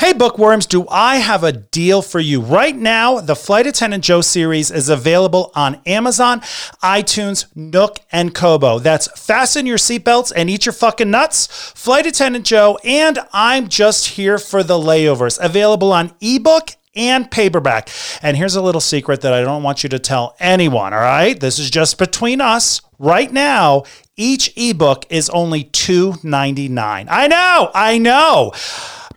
Hey, bookworms, do I have a deal for you? Right now, the Flight Attendant Joe series is available on Amazon, iTunes, Nook, and Kobo. That's fasten your seatbelts and eat your fucking nuts. Flight Attendant Joe and I'm just here for the layovers. Available on ebook and paperback. And here's a little secret that I don't want you to tell anyone, all right? This is just between us. Right now, each ebook is only $2.99. I know, I know.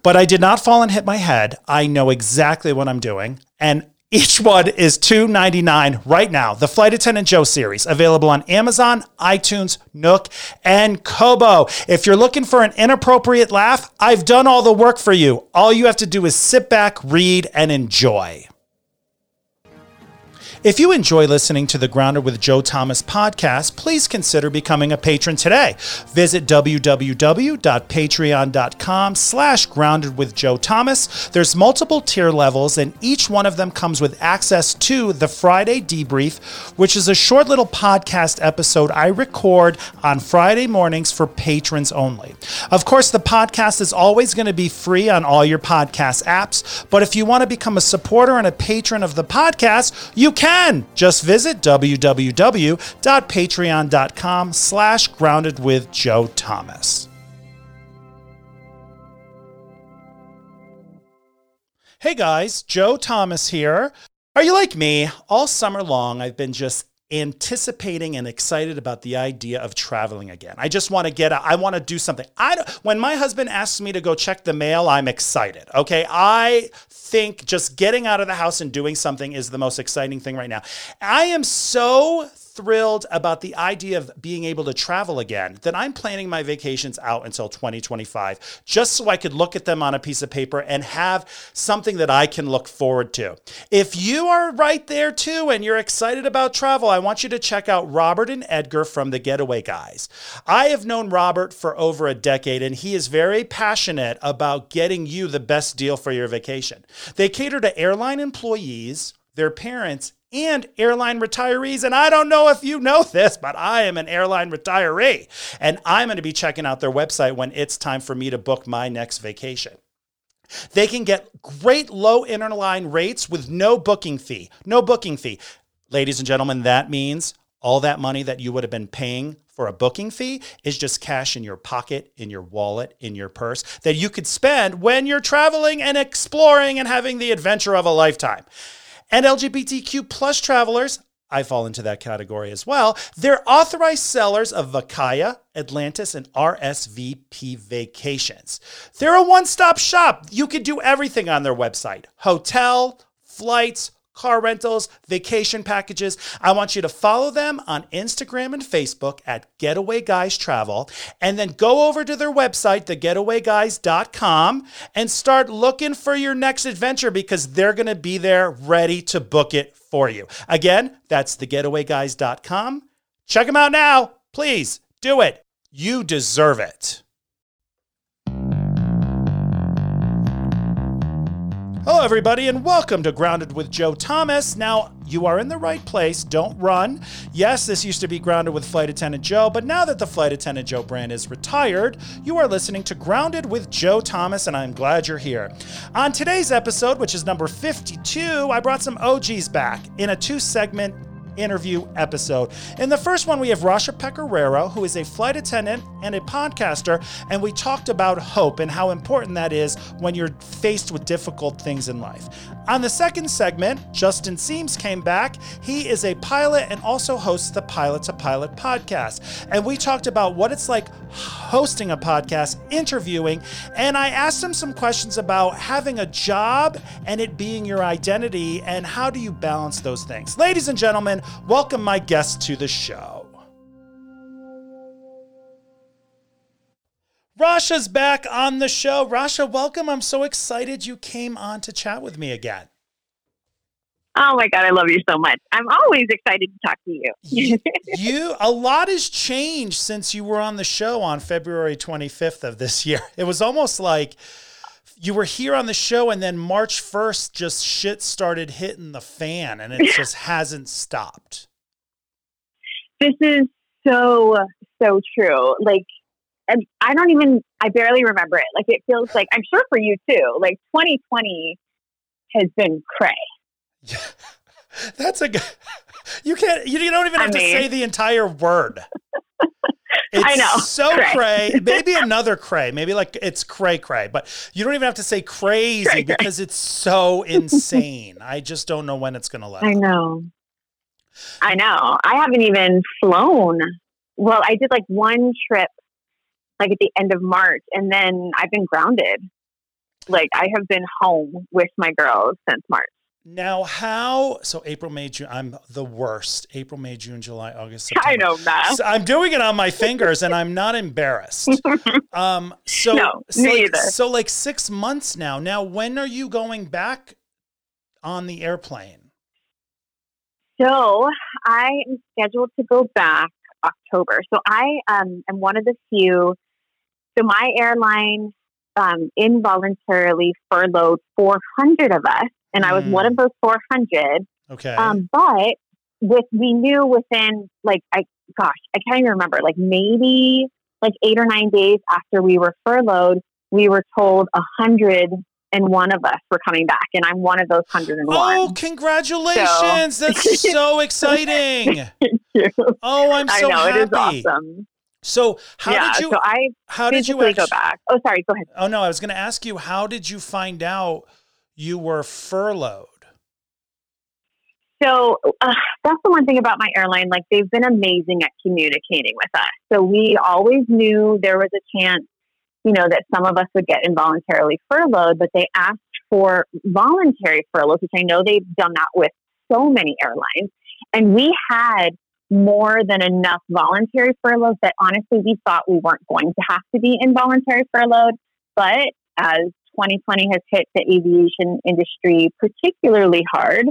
But I did not fall and hit my head. I know exactly what I'm doing. And each one is $2.99 right now. The Flight Attendant Joe series, available on Amazon, iTunes, Nook, and Kobo. If you're looking for an inappropriate laugh, I've done all the work for you. All you have to do is sit back, read, and enjoy. If you enjoy listening to the Grounded with Joe Thomas podcast, please consider becoming a patron today. Visit www.patreon.com slash grounded with Joe Thomas. There's multiple tier levels, and each one of them comes with access to the Friday debrief, which is a short little podcast episode I record on Friday mornings for patrons only. Of course, the podcast is always going to be free on all your podcast apps, but if you want to become a supporter and a patron of the podcast, you can can. Just visit www.patreon.com slash grounded with Joe Thomas. Hey guys, Joe Thomas here. Are you like me? All summer long, I've been just anticipating and excited about the idea of traveling again. I just want to get out. I want to do something. I when my husband asks me to go check the mail, I'm excited. Okay? I think just getting out of the house and doing something is the most exciting thing right now. I am so thrilled about the idea of being able to travel again that I'm planning my vacations out until 2025 just so I could look at them on a piece of paper and have something that I can look forward to. If you are right there too and you're excited about travel, I want you to check out Robert and Edgar from the Getaway Guys. I have known Robert for over a decade and he is very passionate about getting you the best deal for your vacation. They cater to airline employees, their parents, and airline retirees. And I don't know if you know this, but I am an airline retiree. And I'm going to be checking out their website when it's time for me to book my next vacation. They can get great low interline rates with no booking fee. No booking fee. Ladies and gentlemen, that means all that money that you would have been paying for a booking fee is just cash in your pocket, in your wallet, in your purse that you could spend when you're traveling and exploring and having the adventure of a lifetime and LGBTQ plus travelers, I fall into that category as well. They're authorized sellers of Vacaya, Atlantis, and RSVP vacations. They're a one stop shop. You can do everything on their website hotel, flights, car rentals, vacation packages. I want you to follow them on Instagram and Facebook at Getaway Guys Travel, and then go over to their website, thegetawayguys.com, and start looking for your next adventure because they're going to be there ready to book it for you. Again, that's thegetawayguys.com. Check them out now. Please do it. You deserve it. Hello, everybody, and welcome to Grounded with Joe Thomas. Now, you are in the right place. Don't run. Yes, this used to be Grounded with Flight Attendant Joe, but now that the Flight Attendant Joe brand is retired, you are listening to Grounded with Joe Thomas, and I'm glad you're here. On today's episode, which is number 52, I brought some OGs back in a two segment interview episode. In the first one, we have Rasha Pecoraro, who is a flight attendant and a podcaster, and we talked about hope and how important that is when you're faced with difficult things in life. On the second segment, Justin Siems came back. He is a pilot and also hosts the Pilot to Pilot podcast. And we talked about what it's like hosting a podcast, interviewing, and I asked him some questions about having a job and it being your identity and how do you balance those things. Ladies and gentlemen, welcome my guest to the show. Rasha's back on the show. Rasha, welcome. I'm so excited you came on to chat with me again. Oh my God, I love you so much. I'm always excited to talk to you. you, you, a lot has changed since you were on the show on February 25th of this year. It was almost like you were here on the show and then March 1st just shit started hitting the fan and it just hasn't stopped. This is so so true. Like and I don't even, I barely remember it. Like it feels like, I'm sure for you too, like 2020 has been cray. Yeah. That's a good, you can't, you don't even have I to say the entire word. It's I know. So cray. cray. Maybe another cray. Maybe like it's cray cray, but you don't even have to say crazy cray, because cray. it's so insane. I just don't know when it's going to let. I know. I know. I haven't even flown. Well, I did like one trip like at the end of March and then I've been grounded. Like I have been home with my girls since March. Now, how? So April, May, June. I'm the worst. April, May, June, July, August. September. I know math. So I'm doing it on my fingers, and I'm not embarrassed. Um. So, no, so, like, so like six months now. Now, when are you going back on the airplane? So I am scheduled to go back October. So I um, am one of the few. So my airline um, involuntarily furloughed 400 of us and I was one of mm. those 400. Okay. Um, but with we knew within like I gosh I can't even remember like maybe like eight or nine days after we were furloughed, we were told a hundred and one of us were coming back, and I'm one of those hundred and one. Oh, congratulations! So. That's so exciting. Oh, I'm so I know happy. it is awesome. So how yeah, did you? So I how did you actually, go back? Oh, sorry. Go ahead. Oh no, I was going to ask you. How did you find out you were furloughed? So uh, that's the one thing about my airline. Like they've been amazing at communicating with us. So we always knew there was a chance, you know, that some of us would get involuntarily furloughed, but they asked for voluntary furloughs, which I know they've done that with so many airlines. And we had more than enough voluntary furloughs that honestly we thought we weren't going to have to be involuntary furloughed. But as 2020 has hit the aviation industry particularly hard,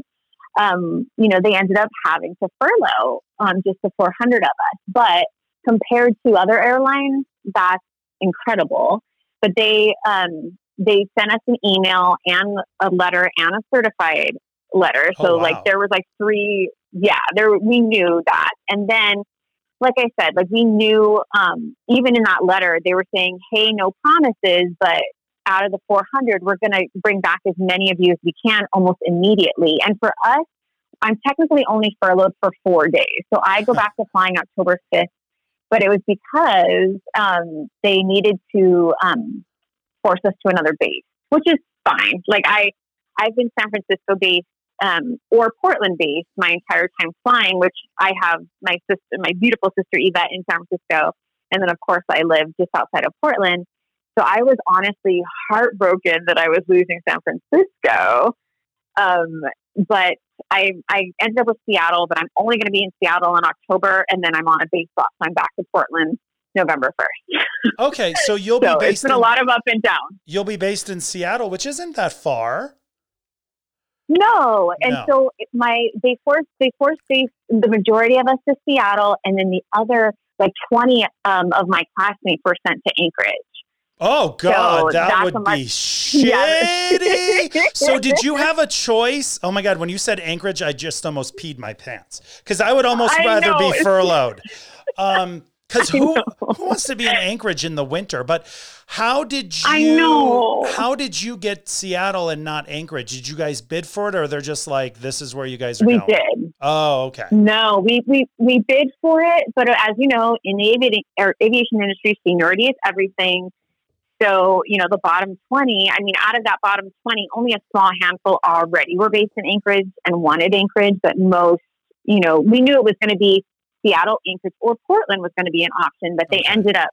um, you know, they ended up having to furlough um, just the 400 of us. But compared to other airlines, that's incredible. But they um, they sent us an email and a letter and a certified letter. Oh, so wow. like there was like three, yeah, there we knew that. And then, like I said, like we knew um, even in that letter they were saying, hey, no promises, but out of the 400, we're going to bring back as many of you as we can almost immediately. And for us, I'm technically only furloughed for four days. So I go back to flying October 5th, but it was because um, they needed to um, force us to another base, which is fine. Like I, I've been San Francisco based um, or Portland based my entire time flying, which I have my sister, my beautiful sister Yvette in San Francisco. And then, of course, I live just outside of Portland. So I was honestly heartbroken that I was losing San Francisco. Um, but I, I ended up with Seattle, but I'm only going to be in Seattle in October, and then I'm on a base so I'm back to Portland November 1st. okay, so you'll so be based it's been in, a lot of up and down. You'll be based in Seattle, which isn't that far. No, and no. so my they forced they forced the majority of us to Seattle, and then the other like twenty um, of my classmates were sent to Anchorage. Oh God, so that would be shitty. so did you have a choice? Oh my God, when you said Anchorage, I just almost peed my pants because I would almost I rather know. be furloughed. Um, because who who wants to be in Anchorage in the winter? But how did you? I know. How did you get Seattle and not Anchorage? Did you guys bid for it, or they're just like, this is where you guys are we going? did. Oh, okay. No, we we we bid for it, but as you know, in the aviation, aviation industry, seniority is everything. So, you know, the bottom 20, I mean, out of that bottom 20, only a small handful already were based in Anchorage and wanted Anchorage, but most, you know, we knew it was going to be Seattle, Anchorage, or Portland was going to be an option, but they ended up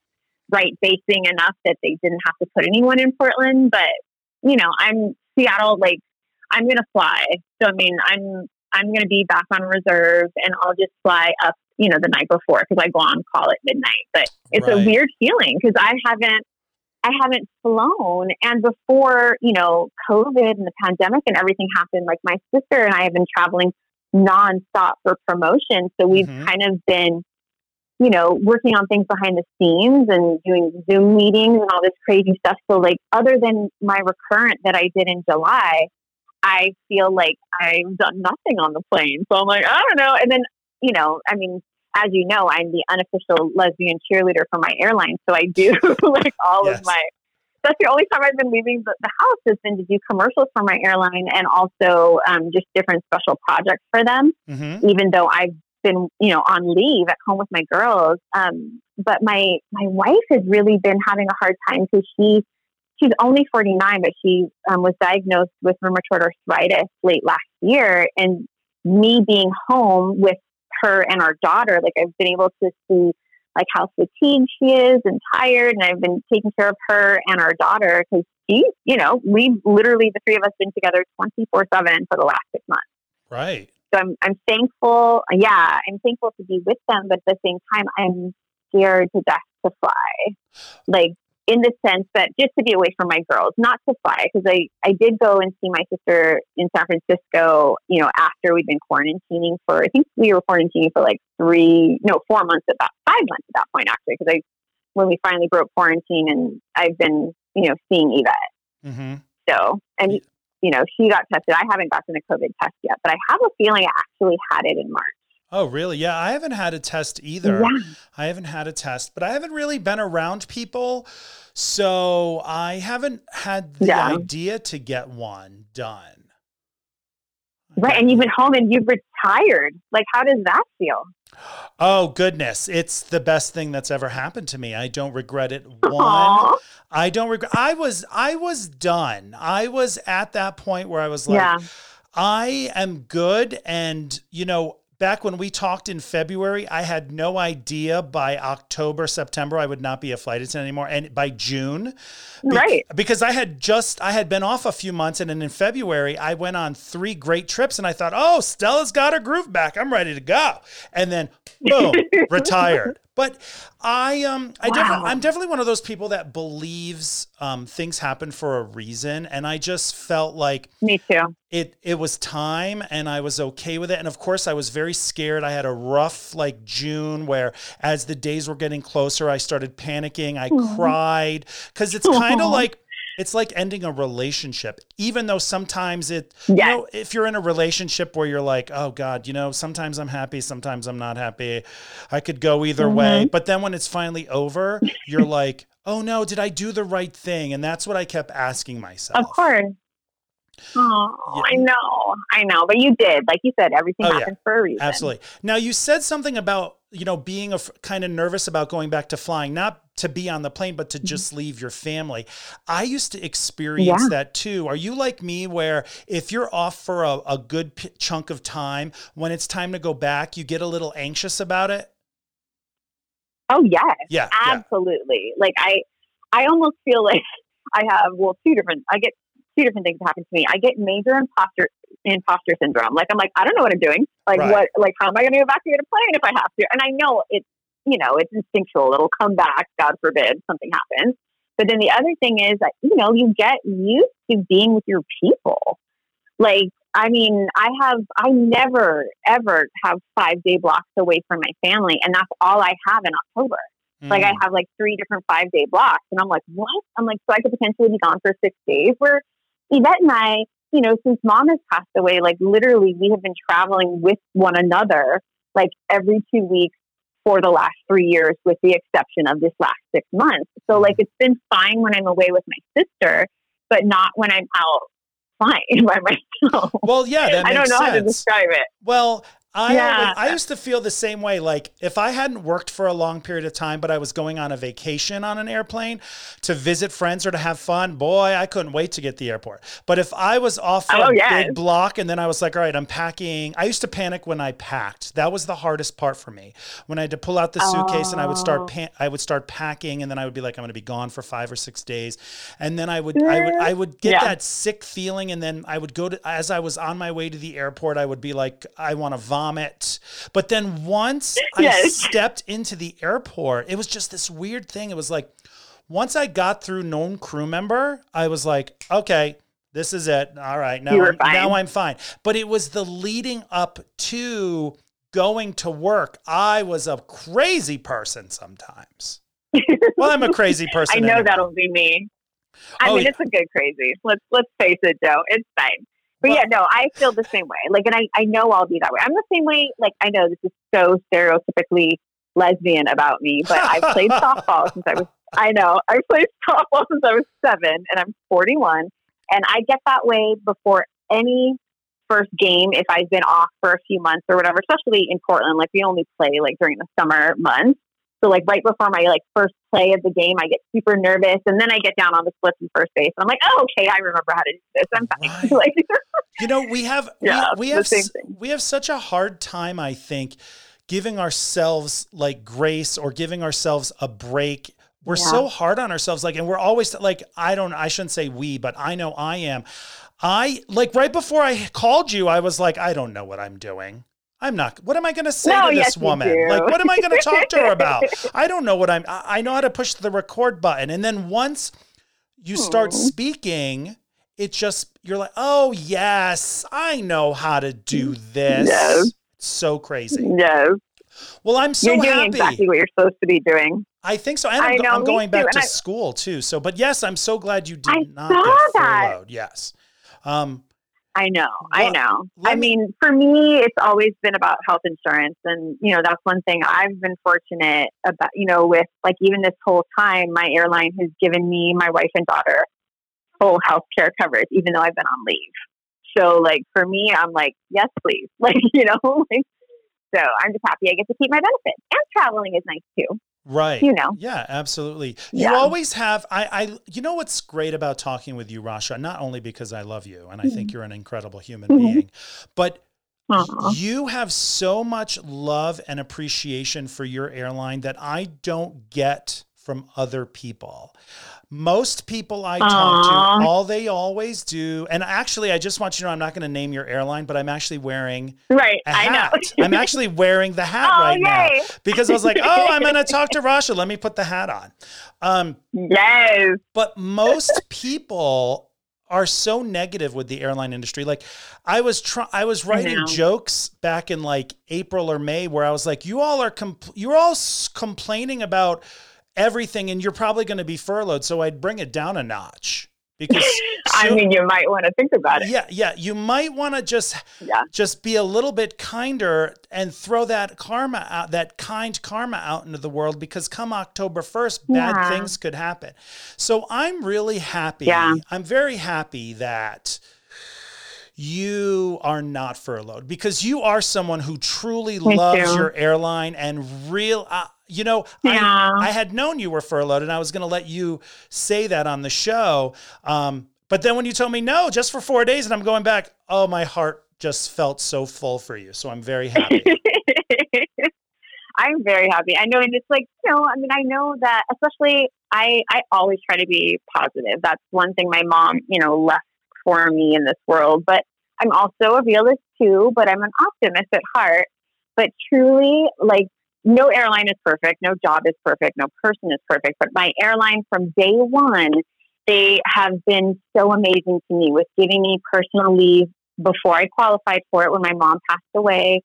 right basing enough that they didn't have to put anyone in Portland. But, you know, I'm Seattle, like, I'm going to fly. So, I mean, I'm, I'm going to be back on reserve and I'll just fly up, you know, the night before because I go on call at midnight. But it's right. a weird feeling because I haven't, I haven't flown. And before, you know, COVID and the pandemic and everything happened, like my sister and I have been traveling nonstop for promotion. So we've mm-hmm. kind of been, you know, working on things behind the scenes and doing Zoom meetings and all this crazy stuff. So, like, other than my recurrent that I did in July, I feel like I've done nothing on the plane. So I'm like, I don't know. And then, you know, I mean, as you know, I'm the unofficial lesbian cheerleader for my airline. So I do like all yes. of my. That's the only time I've been leaving the, the, house has been to do commercials for my airline and also um, just different special projects for them. Mm-hmm. Even though I've been, you know, on leave at home with my girls, um, but my my wife has really been having a hard time because she she's only 49, but she um, was diagnosed with rheumatoid arthritis late last year, and me being home with her and our daughter, like I've been able to see like how fatigued she is and tired, and I've been taking care of her and our daughter because she, you know, we literally the three of us been together twenty four seven for the last six months. Right. So I'm I'm thankful. Yeah, I'm thankful to be with them, but at the same time, I'm scared to death to fly. Like in the sense that just to be away from my girls, not to fly, because I, I did go and see my sister in San Francisco, you know, after we'd been quarantining for, I think we were quarantining for like three, no, four months at that, five months at that point, actually, because I, when we finally broke quarantine and I've been, you know, seeing Yvette. Mm-hmm. So, and, you know, she got tested. I haven't gotten a COVID test yet, but I have a feeling I actually had it in March. Oh, really? Yeah, I haven't had a test either. Yeah. I haven't had a test, but I haven't really been around people. So I haven't had the yeah. idea to get one done. Right. And you've been home and you've retired. Like, how does that feel? Oh, goodness. It's the best thing that's ever happened to me. I don't regret it one. Aww. I don't regret I was I was done. I was at that point where I was like yeah. I am good and you know back when we talked in February, I had no idea by October, September, I would not be a flight attendant anymore. And by June, right. because I had just, I had been off a few months. And then in February, I went on three great trips and I thought, oh, Stella's got her groove back. I'm ready to go. And then boom, retired. But I um I wow. I'm definitely one of those people that believes um, things happen for a reason, and I just felt like me too. It it was time, and I was okay with it. And of course, I was very scared. I had a rough like June where, as the days were getting closer, I started panicking. I cried because it's kind of like it's like ending a relationship even though sometimes it yes. you know if you're in a relationship where you're like oh god you know sometimes i'm happy sometimes i'm not happy i could go either mm-hmm. way but then when it's finally over you're like oh no did i do the right thing and that's what i kept asking myself of course Oh, yeah. I know, I know, but you did, like you said, everything oh, happens yeah. for a reason. Absolutely. Now you said something about you know being a, kind of nervous about going back to flying, not to be on the plane, but to mm-hmm. just leave your family. I used to experience yeah. that too. Are you like me, where if you're off for a, a good p- chunk of time, when it's time to go back, you get a little anxious about it? Oh yes, yeah, absolutely. Yeah. Like I, I almost feel like I have well two different. I get two different things happen to me. I get major imposter imposter syndrome. Like I'm like, I don't know what I'm doing. Like right. what like how am I gonna evacuate a plane if I have to? And I know it's you know, it's instinctual. It'll come back, God forbid something happens. But then the other thing is that, you know, you get used to being with your people. Like, I mean, I have, I never, ever have five day blocks away from my family. And that's all I have in October. Mm. Like, I mm. have like three different five day blocks. And I'm like, what? I'm like, so I could potentially be gone for six days. Where Yvette and I, you know, since mom has passed away, like literally we have been traveling with one another like every two weeks for the last three years, with the exception of this last six months. So, like, it's been fine when I'm away with my sister, but not when I'm out flying by myself. Well, yeah, I don't know sense. how to describe it. Well, I yeah. I used to feel the same way. Like if I hadn't worked for a long period of time, but I was going on a vacation on an airplane to visit friends or to have fun, boy, I couldn't wait to get the airport. But if I was off for oh, a yes. big block and then I was like, all right, I'm packing. I used to panic when I packed. That was the hardest part for me. When I had to pull out the suitcase oh. and I would start oh. I would start packing and then I would be like, I'm going to be gone for five or six days, and then I would I would I would get yeah. that sick feeling, and then I would go to as I was on my way to the airport, I would be like, I want to vomit vomit. But then once yes. I stepped into the airport, it was just this weird thing. It was like, once I got through known crew member, I was like, okay, this is it. All right, now I'm, now I'm fine. But it was the leading up to going to work. I was a crazy person sometimes. well, I'm a crazy person. I know anyway. that'll be me. I oh, mean, yeah. it's a good crazy. Let's let's face it, Joe. It's fine But yeah, no, I feel the same way. Like, and I, I know I'll be that way. I'm the same way. Like, I know this is so stereotypically lesbian about me, but I played softball since I was, I know, I played softball since I was seven and I'm 41. And I get that way before any first game if I've been off for a few months or whatever, especially in Portland. Like, we only play like during the summer months. So like right before my like first play of the game, I get super nervous, and then I get down on the splits in first base, and I'm like, oh, okay, I remember how to do this. I'm fine. like, you know, we have yeah, we, we have we have such a hard time, I think, giving ourselves like grace or giving ourselves a break. We're yeah. so hard on ourselves, like, and we're always like, I don't, I shouldn't say we, but I know I am. I like right before I called you, I was like, I don't know what I'm doing. I'm not. What am I going to say no, to this woman? Like, what am I going to talk to her about? I don't know what I'm. I know how to push the record button, and then once you start speaking, it just you're like, oh yes, I know how to do this. Yes. So crazy. Yes. Well, I'm so you're doing happy. exactly what you're supposed to be doing. I think so. And I'm, know, I'm going back to I, school too. So, but yes, I'm so glad you did I not get furloughed. Yes. Um, I know, well, I know. I mean, for me, it's always been about health insurance. And, you know, that's one thing I've been fortunate about, you know, with like even this whole time, my airline has given me, my wife and daughter, full health care coverage, even though I've been on leave. So, like, for me, I'm like, yes, please. Like, you know, like, so I'm just happy I get to keep my benefits. And traveling is nice too. Right. You know. Yeah, absolutely. You always have I I you know what's great about talking with you, Rasha, not only because I love you and I mm-hmm. think you're an incredible human mm-hmm. being, but Aww. you have so much love and appreciation for your airline that I don't get from other people. Most people I Aww. talk to, all they always do, and actually, I just want you to know I'm not going to name your airline, but I'm actually wearing right. I know. I'm actually wearing the hat oh, right yay. now because I was like, oh, I'm going to talk to Rasha. Let me put the hat on. Um, yes. But most people are so negative with the airline industry. Like I was trying, I was writing jokes back in like April or May where I was like, you all are, compl- you're all s- complaining about everything and you're probably going to be furloughed. So I'd bring it down a notch because I mean, you might want to think about it. Yeah. Yeah. You might want to just, yeah. just be a little bit kinder and throw that karma out, that kind karma out into the world because come October 1st, bad yeah. things could happen. So I'm really happy. Yeah. I'm very happy that, you are not furloughed because you are someone who truly Me loves too. your airline and real uh, you know yeah. I, I, had known you were furloughed and i was going to let you say that on the show um, but then when you told me no just for four days and i'm going back oh my heart just felt so full for you so i'm very happy i'm very happy i know and it's like you know i mean i know that especially i i always try to be positive that's one thing my mom you know left for me in this world. But I'm also a realist too, but I'm an optimist at heart. But truly, like, no airline is perfect, no job is perfect, no person is perfect. But my airline from day one, they have been so amazing to me with giving me personal leave before I qualified for it when my mom passed away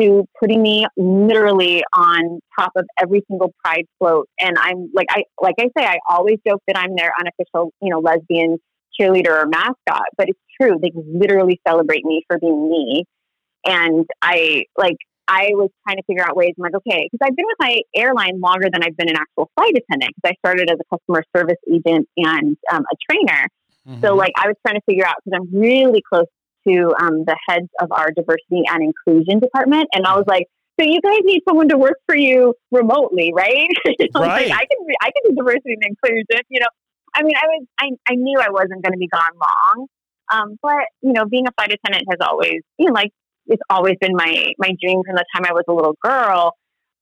to putting me literally on top of every single pride float and i'm like i like i say i always joke that i'm their unofficial you know lesbian cheerleader or mascot, but it's true. They literally celebrate me for being me. And I like, I was trying to figure out ways. I'm like, okay, because I've been with my airline longer than I've been an actual flight attendant. Because I started as a customer service agent and um, a trainer. Mm-hmm. So, like, I was trying to figure out because I'm really close to um, the heads of our diversity and inclusion department, and I was like, so you guys need someone to work for you remotely, right? right. Like, I can I can do diversity and inclusion, you know. I mean, I was, I, I knew I wasn't going to be gone long. Um, but you know, being a flight attendant has always, you know, like it's always been my my dream from the time I was a little girl.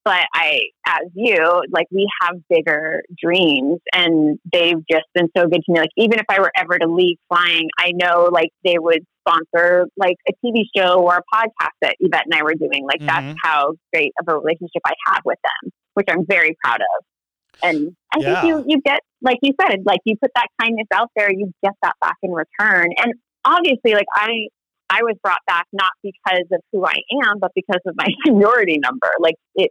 But I, as you, like we have bigger dreams, and they've just been so good to me. Like even if I were ever to leave flying, I know like they would sponsor like a TV show or a podcast that Yvette and I were doing. Like mm-hmm. that's how great of a relationship I have with them, which I'm very proud of. And I yeah. think you, you get, like you said, like you put that kindness out there, you get that back in return. And obviously, like I, I was brought back not because of who I am, but because of my seniority number. Like it,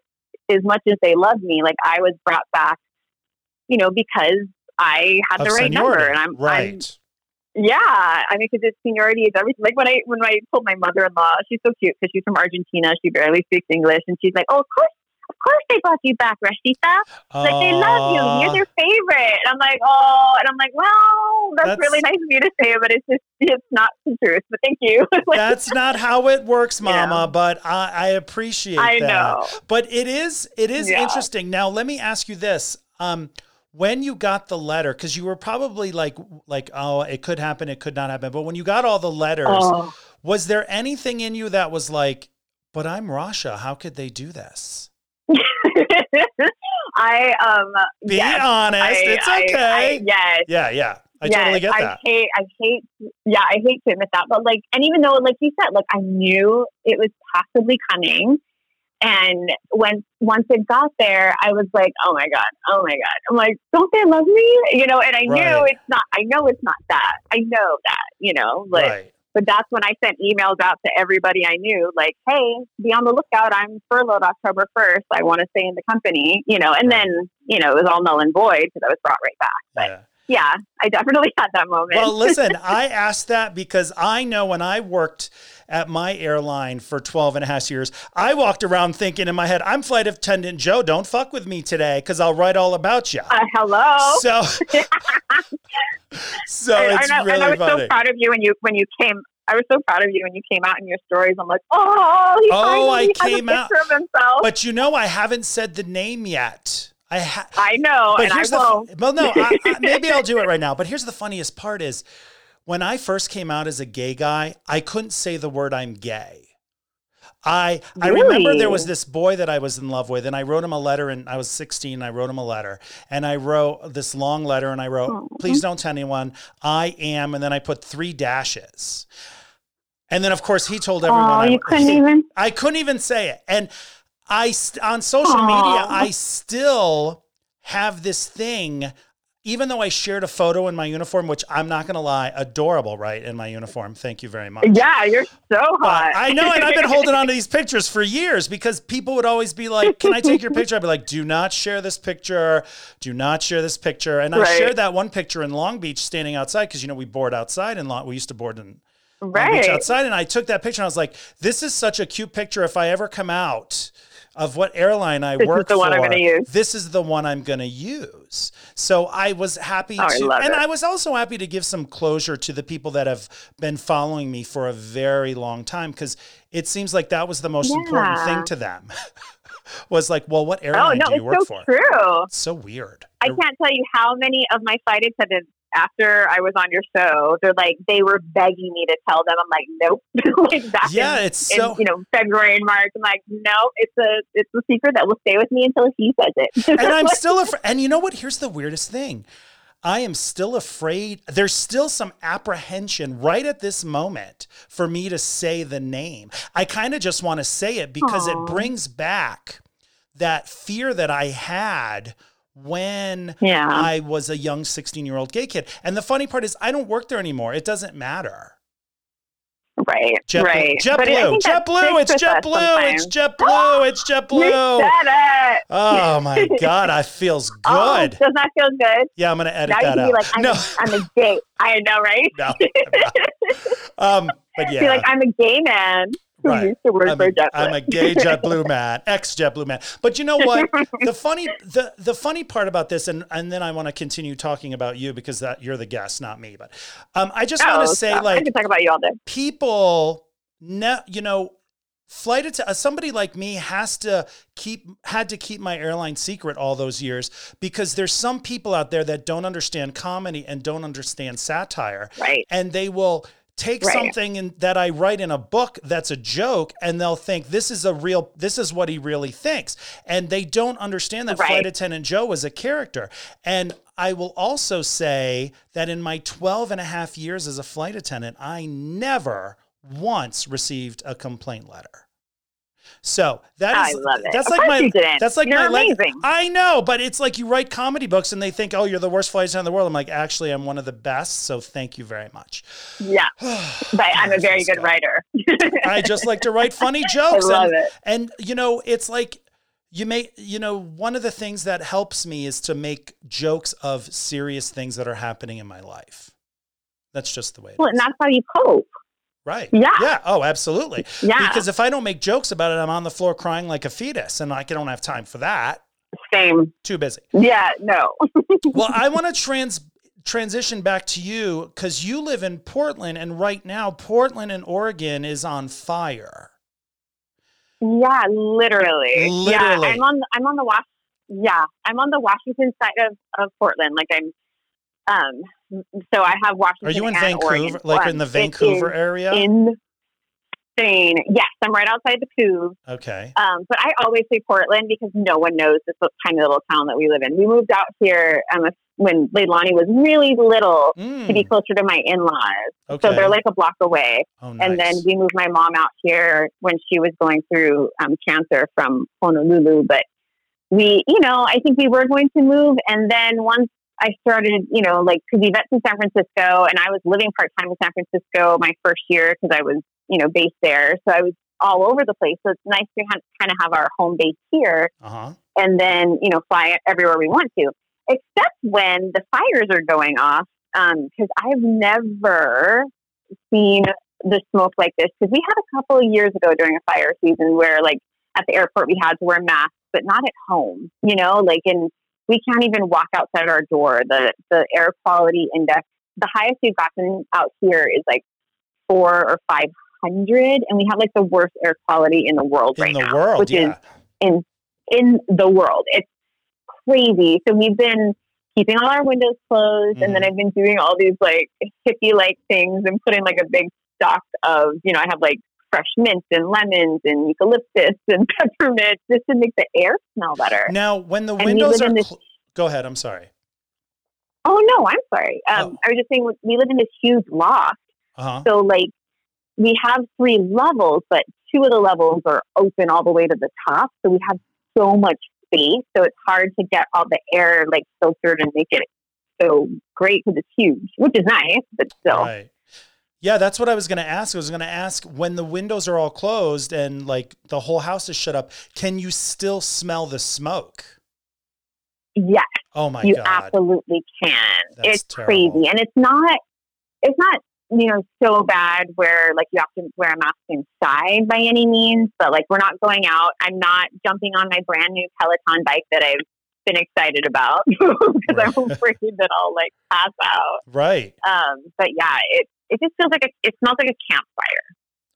as much as they love me, like I was brought back, you know, because I had of the right seniority. number, and I'm right. Yeah, I mean, because it's seniority is everything. Like when I when I told my mother in law, she's so cute because she's from Argentina. She barely speaks English, and she's like, "Oh, of course, course they brought you back, Rashida. Like they love you. You're their favorite." And I'm like, "Oh," and I'm like, "Well, that's, That's- really nice of you to say, but it's just it's not the truth." But thank you. Like, That's not how it works. Mama. But I, I appreciate I that. know. But it is it is Yeah. interesting. Now let me ask you this: um, when you got the letter, because you were probably like like oh, it could happen, it could not happen. But when you got all the letters, oh. was there anything in you that was like, "But I'm Rasha. How could they do this?" I um. Be yes, honest. I- it's I- okay. I- yes. yeah, yeah. I Yes, totally get that. I hate, I hate, yeah, I hate to admit that, but like, and even though, like you said, like I knew it was possibly coming, and when once it got there, I was like, oh my god, oh my god, I'm like, don't they love me? You know, and I knew it's not. I know it's not that. I know that. You know, like, right. But that's when I sent emails out to everybody I knew, like, hey, be on the lookout. I'm furloughed October 1st. I want to stay in the company, you know, and then, you know, it was all null and void because I was brought right back. But Yeah. Yeah, I definitely had that moment. Well, listen, I asked that because I know when I worked at my airline for 12 and a half years, I walked around thinking in my head, I'm flight attendant Joe, don't fuck with me today because I'll write all about you. uh, hello. So, so and, it's and I, really and I was funny. so proud of you when you when you came. I was so proud of you when you came out in your stories. I'm like, oh, he Oh, finally I came a out- picture of himself. but you know, I haven't said the name yet. I ha- I know, but and I here's the well, no, I, I, maybe I'll do it right now. But here's the funniest part: is when I first came out as a gay guy, I couldn't say the word "I'm gay." I I remember there was this boy that I was in love with, and I wrote him a letter, and I was 16. And I wrote him a letter, and I wrote this long letter, and I wrote. "Please don't tell anyone I am," and then I put three dashes, and then of course he told everyone. Oh, I, you couldn't even. I couldn't even say it. And I st- on social media, I still have this thing. Even though I shared a photo in my uniform, which I'm not going to lie, adorable, right? In my uniform. Thank you very much. Yeah, you're so But hot. I know, and I've been holding on to these pictures for years because people would always be like, "Can I take your picture?" I'd be like, "Do not share this picture. Do not share this picture." And I shared that one picture in Long Beach, standing outside, because you know we board outside in Long. We used to board in Long Beach outside, and I took that picture. and I was like, "This is such a cute picture. If I ever come out of what airline I This is work for, I'm use." this is the one I'm going to use." So I was happy Oh, to, love and it. I was also happy to give some closure to the people that have been following me for a very long time because it seems like that was the most important thing to them. was like, well, what Oh airline no, do you it's work so for? true. It's so weird. I can't tell you how many of my flight attendants after I was on your show, they're like they were begging me to tell them. I'm like, nope. like back Yeah, in, it's in, so- you know February and March. I'm like, no, it's a it's a secret that will stay with me until he says it. and I'm still afraid. And you know what? Here's the weirdest thing. I am still afraid. There's still some apprehension right at this moment for me to say the name. I kind of just want to say it because Aw. it brings back that fear that I had when yeah. I was a young 16 year old gay kid. And the funny part is, I don't work there anymore. It doesn't matter. right. JetBlue, right. I JetBlue, JetBlue, it's sticks with us JetBlue, it's. JetBlue, it's You JetBlue. said it. Oh my God, I feels Oh, good. does that feel good? Yeah, I'm gonna edit now you that can out. be like, I'm, no, a, I'm a gay. I know, right? no, not. Um, but yeah, Be like, I'm a gay man Right. used to work I'm for a, JetBlue. I'm a gay JetBlue man, ex JetBlue man. But you know what? the funny the the funny part about this, and and then I want to continue talking about you because that you're the guest, not me. But um, I just want Oh, to say, stop. I like, can talk about you all day. people, ne- you know. Flight att- somebody like me has to keep had to keep my airline secret all those years because there's some people out there that don't understand comedy and don't understand satire Right. and they will take Right. something in, that I write in a book that's a joke and they'll think this is a real this is what he really thinks and they don't understand that Right. flight attendant Joe was a character and I will also say that in my 12 and a half years as a flight attendant I never once received a complaint letter so that I love it. that's like my that's like You're my leg- I know, but it's like you write comedy books and they think, oh, you're the worst flight attendant in the world. I'm like, actually, I'm one of the best. So thank you very much. Yeah. But I'm a very good guy. writer. I just like to write funny I jokes. love and, it. and you know, it's like you may, you know, one of the things that helps me is to make jokes of serious things that are happening in my life. That's just the way. Well, and that's how you cope. Right. Yeah. Yeah. Oh, absolutely. Yeah. Because if I don't make jokes about it, I'm on the floor crying like a fetus, and like I don't have time for that. Same. Too busy. Yeah. No. well, I want to trans transition back to you because you live in Portland, and right now, Portland and Oregon is on fire. Yeah, literally. Literally. Yeah, I'm on. I'm on the Wash. Yeah, I'm on the Washington side of, of Portland. Like I'm. Um. So I have Washington. Are you in Vancouver? Oregon. Like Um, in the Vancouver area? In Insane. Yes, I'm right outside the Couve. okay. Um, but I always say Portland because no one knows this tiny little town that we live in. We moved out here um, when Leilani was really little to be Mm, closer to my in-laws. okay. So they're like a block away. oh, nice. And then we moved my mom out here when she was going through um, cancer from Honolulu. But we, you know, I think we were going to move. And then once I started, you know, like, because Yvette's in San Francisco and I was living part time in San Francisco my first year because I was, you know, based there. So I was all over the place. So it's nice to ha- kind of have our home base here uh huh. and then, you know, fly everywhere we want to, except when the fires are going off. Because I've never seen the smoke like this. Because we had a couple of years ago during a fire season where, like, at the airport we had to wear masks, but not at home. You know, like, and we can't even walk outside our door. The the air quality index, the highest we've gotten out here is like four or five hundred, and we have like the worst air quality in the world In right the now, world, which yeah. is in in the world. It's crazy. So we've been keeping all our windows closed, and then Mhm. I've been doing all these like hippie like things and putting like a big stock of you know I have like fresh mint and lemons and eucalyptus and peppermint just to make the air smell better. Now, when the windows are, this- cl- go ahead. I'm sorry. Oh no, I'm sorry. Um, Oh. I was just saying we live in this huge loft, Uh huh. so like we have three levels, but two of the levels are open all the way to the top, so we have so much space. So it's hard to get all the air like filtered and make it so great because it's huge, which is nice, but still. Right. Yeah, that's what I was going to ask. I was going to ask when the windows are all closed and like the whole house is shut up, can you still smell the smoke? Yes, Oh my you God. You absolutely can. That's it's terrible. crazy, and it's not. It's not you know so bad where like you have to wear a mask inside by any means, but like we're not going out. I'm not jumping on my brand new Peloton bike that I've been excited about because I'm afraid that I'll like pass out. Right. Um, but yeah, it it just feels like a, it smells like a campfire.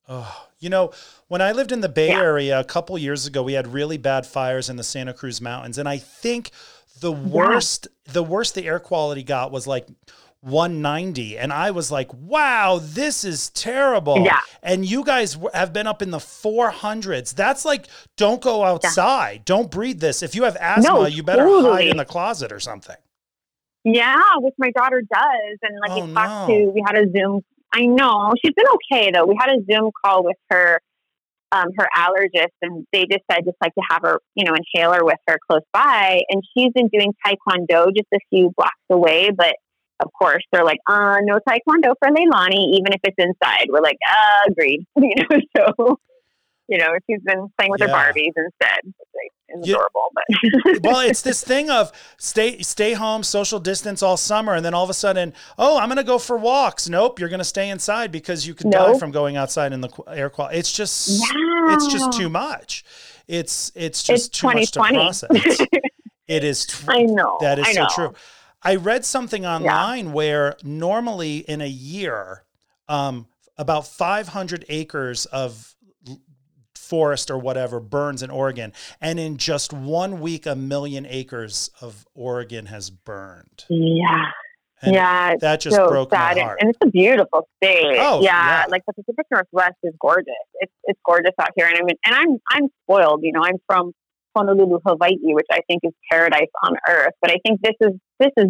Oh, you know, when I lived in the Bay Yeah. Area a couple years ago, we had really bad fires in the Santa Cruz Mountains, and I think the worst, the worst the air quality got was like 190, and I was like, "Wow, this is terrible." Yeah. And you guys have been up in the 400s. That's like, don't go outside, don't breathe this. If you have asthma, No, you better hide in the closet or something. Yeah, which my daughter does, and like Oh, we talked no. to, we had a Zoom. I know she's been okay though. We had a Zoom call with her, um, her allergist, and they just said just like to have her, you know, inhaler with her close by. And she's been doing taekwondo just a few blocks away, but of course they're like, uh, no taekwondo for Leilani, even if it's inside. We're like, uh, agreed. You know, so you know, she's been playing with Yeah. her Barbies instead. Like, it's You- adorable, but well, it's this thing of stay stay home, social distance all summer, and then all of a sudden, oh, I'm going to go for walks. Nope, you're going to stay inside because you could die from going outside in the air quality. It's just yeah, it's just too much. It's it's just It's too much to process. it is. Tr- I know. that is I so true. I read something online where normally in a year, um, about 500 acres of forest or whatever burns in Oregon, and in just one week, a million acres of Oregon has burned. Yeah. And yeah. that just so broke sad. my heart. And it's a beautiful state. Oh, yeah, yeah. Like the Pacific Northwest is gorgeous. It's it's gorgeous out here. And I mean and I'm I'm spoiled, you know, I'm from Honolulu, Hawaii, which I think is paradise on earth. But I think this is this is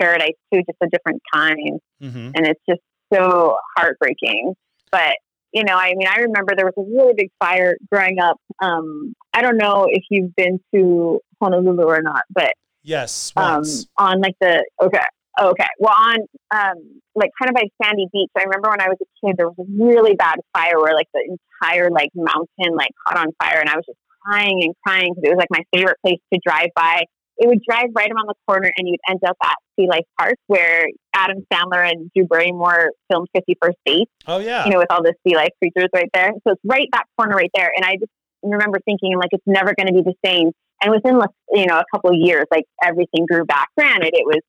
paradise too, just a different kind. hmm And it's just so heartbreaking. But you know, I mean, I remember there was a really big fire growing up. Um, I don't know if you've been to Honolulu or not, but Yes, um, on like the okay okay well on um like kind of by sandy beach i remember when i was a kid there was a really bad fire where like the entire like mountain like caught on fire and i was just crying and crying because it was like my favorite place to drive by it would drive right around the corner and you'd end up at Sea Life Park where Adam Sandler and Drew Barrymore filmed 51st Date. Oh yeah. You know, with all the sea life creatures right there. So it's right that corner right there. And I just remember thinking like it's never going to be the same. And within you know a couple of years, like everything grew back. Granted, it was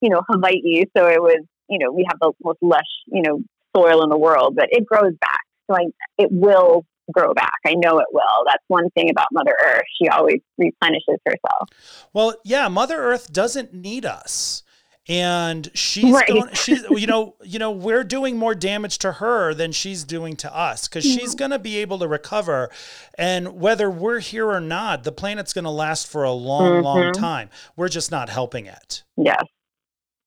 you know Hawaii, so it was you know we have the most lush you know soil in the world, but it grows back. So I, it will grow back. I know it will. That's one thing about Mother Earth. She always replenishes herself. Well, yeah, Mother Earth doesn't need us and she's right. going she's you know you know we're doing more damage to her than she's doing to us because mm-hmm. she's going to be able to recover and whether we're here or not the planet's going to last for a long mm-hmm. long time we're just not helping it yes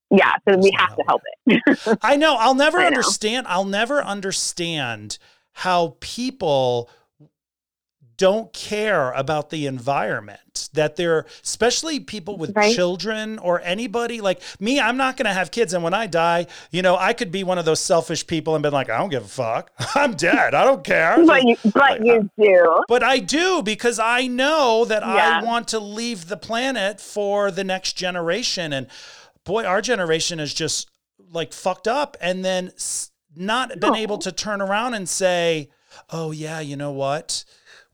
yeah so we have to help it i know i'll never understand i'll never understand how people don't care about the environment that they're especially people with right. children or anybody like me i'm not going to have kids and when i die you know i could be one of those selfish people and been like i don't give a fuck. I'm dead. I don't care. But you, but like, you do. But i do because i know that yeah. i want to leave the planet for the next generation and boy our generation is just like fucked up. And then not been able to turn around and say oh yeah you know what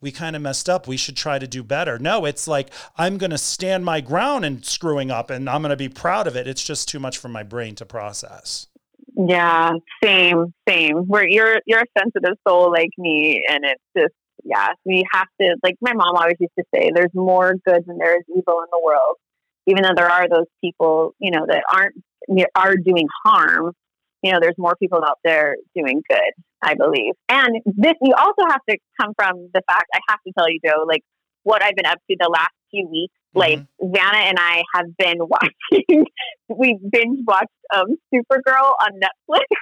we kind of messed up. We should try to do better. No, it's like I'm going to stand my ground and screwing up and I'm going to be proud of it. It's just too much for my brain to process. Yeah, same, same. Where you're you're a sensitive soul like me and it's just yeah, we have to like my mom always used to say there's more good than there is evil in the world. Even though there are those people, you know, that aren't are doing harm, you know, there's more people out there doing good, I believe. And this, you also have to come from the fact, I have to tell you, Joe, like what I've been up to the last few weeks. Mm-hmm. Like Vanna and I have been watching, we binge watched um, Supergirl on Netflix.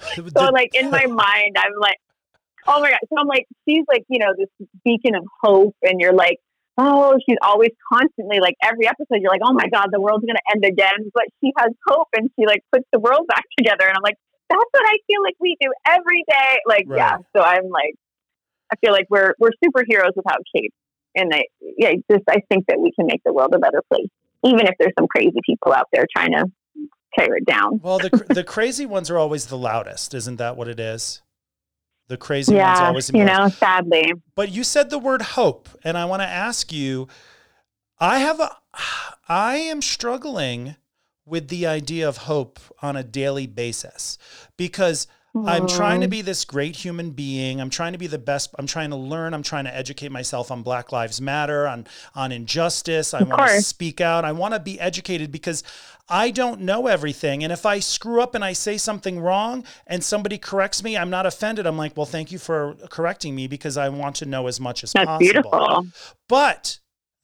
so, like, in my mind, I'm like, oh my God. So I'm like, she's like, you know, this beacon of hope. And you're like, oh, she's always constantly like every episode, you're like, oh my God, the world's going to end again. But she has hope and she like puts the world back together. And I'm like, that's what I feel like we do every day. Like, right. yeah. So I'm like, I feel like we're, we're superheroes without capes. And I, yeah, just, I think that we can make the world a better place, even if there's some crazy people out there trying to tear it down. Well, the, the crazy ones are always the loudest. Isn't that what it is? The crazy yeah, ones always. You know, sadly. But you said the word hope, and I want to ask you. I have a. I am struggling with the idea of hope on a daily basis because I'm trying to mm-hmm. be this great human being. I'm trying to be the best. I'm trying to learn. I'm trying to educate myself on Black Lives Matter, on on injustice. I want to speak out. I want to be educated because I don't know everything. And if I screw up and I say something wrong and somebody corrects me, I'm not offended. I'm like, well, thank you for correcting me because I want to know as much as That's possible. Beautiful. But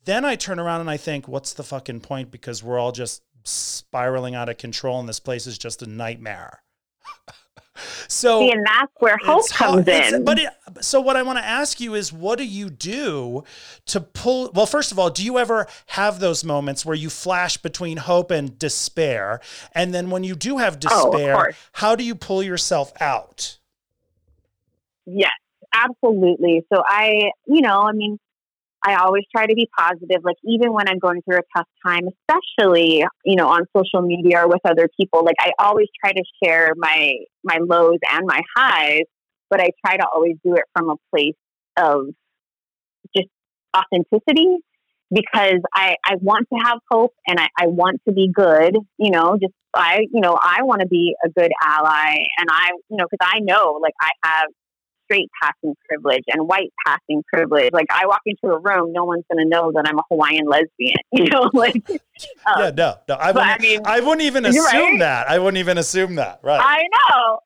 then I turn around and I think, what's the fucking point? Because we're all just spiraling out of control and this place is just a nightmare. So See, and that's where hope comes in. But it, so what I want to ask you is, what do you do to pull? Well, first of all, do you ever have those moments where you flash between hope and despair? And then when you do have oh, despair, oh, how do you pull yourself out? Yes, absolutely. So I, you know, I mean, I always try to be positive, like even when I'm going through a tough time, especially, you know, on social media or with other people. Like I always try to share my my lows and my highs, but I try to always do it from a place of just authenticity because I, I want to have hope and I, I want to be good, you know, just I, you know, I want to be a good ally and I, you know, because I know like I have straight passing privilege and white passing privilege. Like I walk into a room, no one's going to know that I'm a Hawaiian lesbian. You know, like um, yeah, no, no. I wouldn't. I, mean, I wouldn't even assume right? that. I wouldn't even assume that. Right. I know.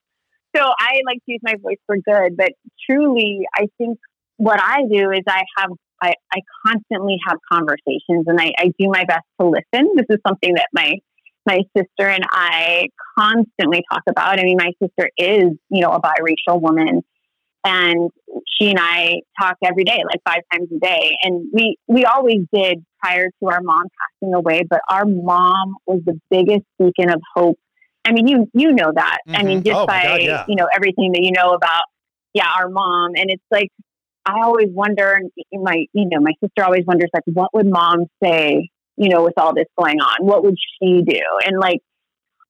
So I like to use my voice for good, but truly, I think what I do is I have I, I constantly have conversations and I, I do my best to listen. This is something that my my sister and I constantly talk about. I mean, my sister is, you know, a biracial woman and she and I talk every day, like five times a day. And we, we always did prior to our mom passing away, but our mom was the biggest beacon of hope. I mean, you, you know that. Mm-hmm. I mean, mm-hmm. just oh, by, God, yeah. you know, everything that you know about, yeah, our mom. And it's like, I always wonder, and my, you know, my sister always wonders, like, what would mom say, you know, with all this going on? What would she do? And like,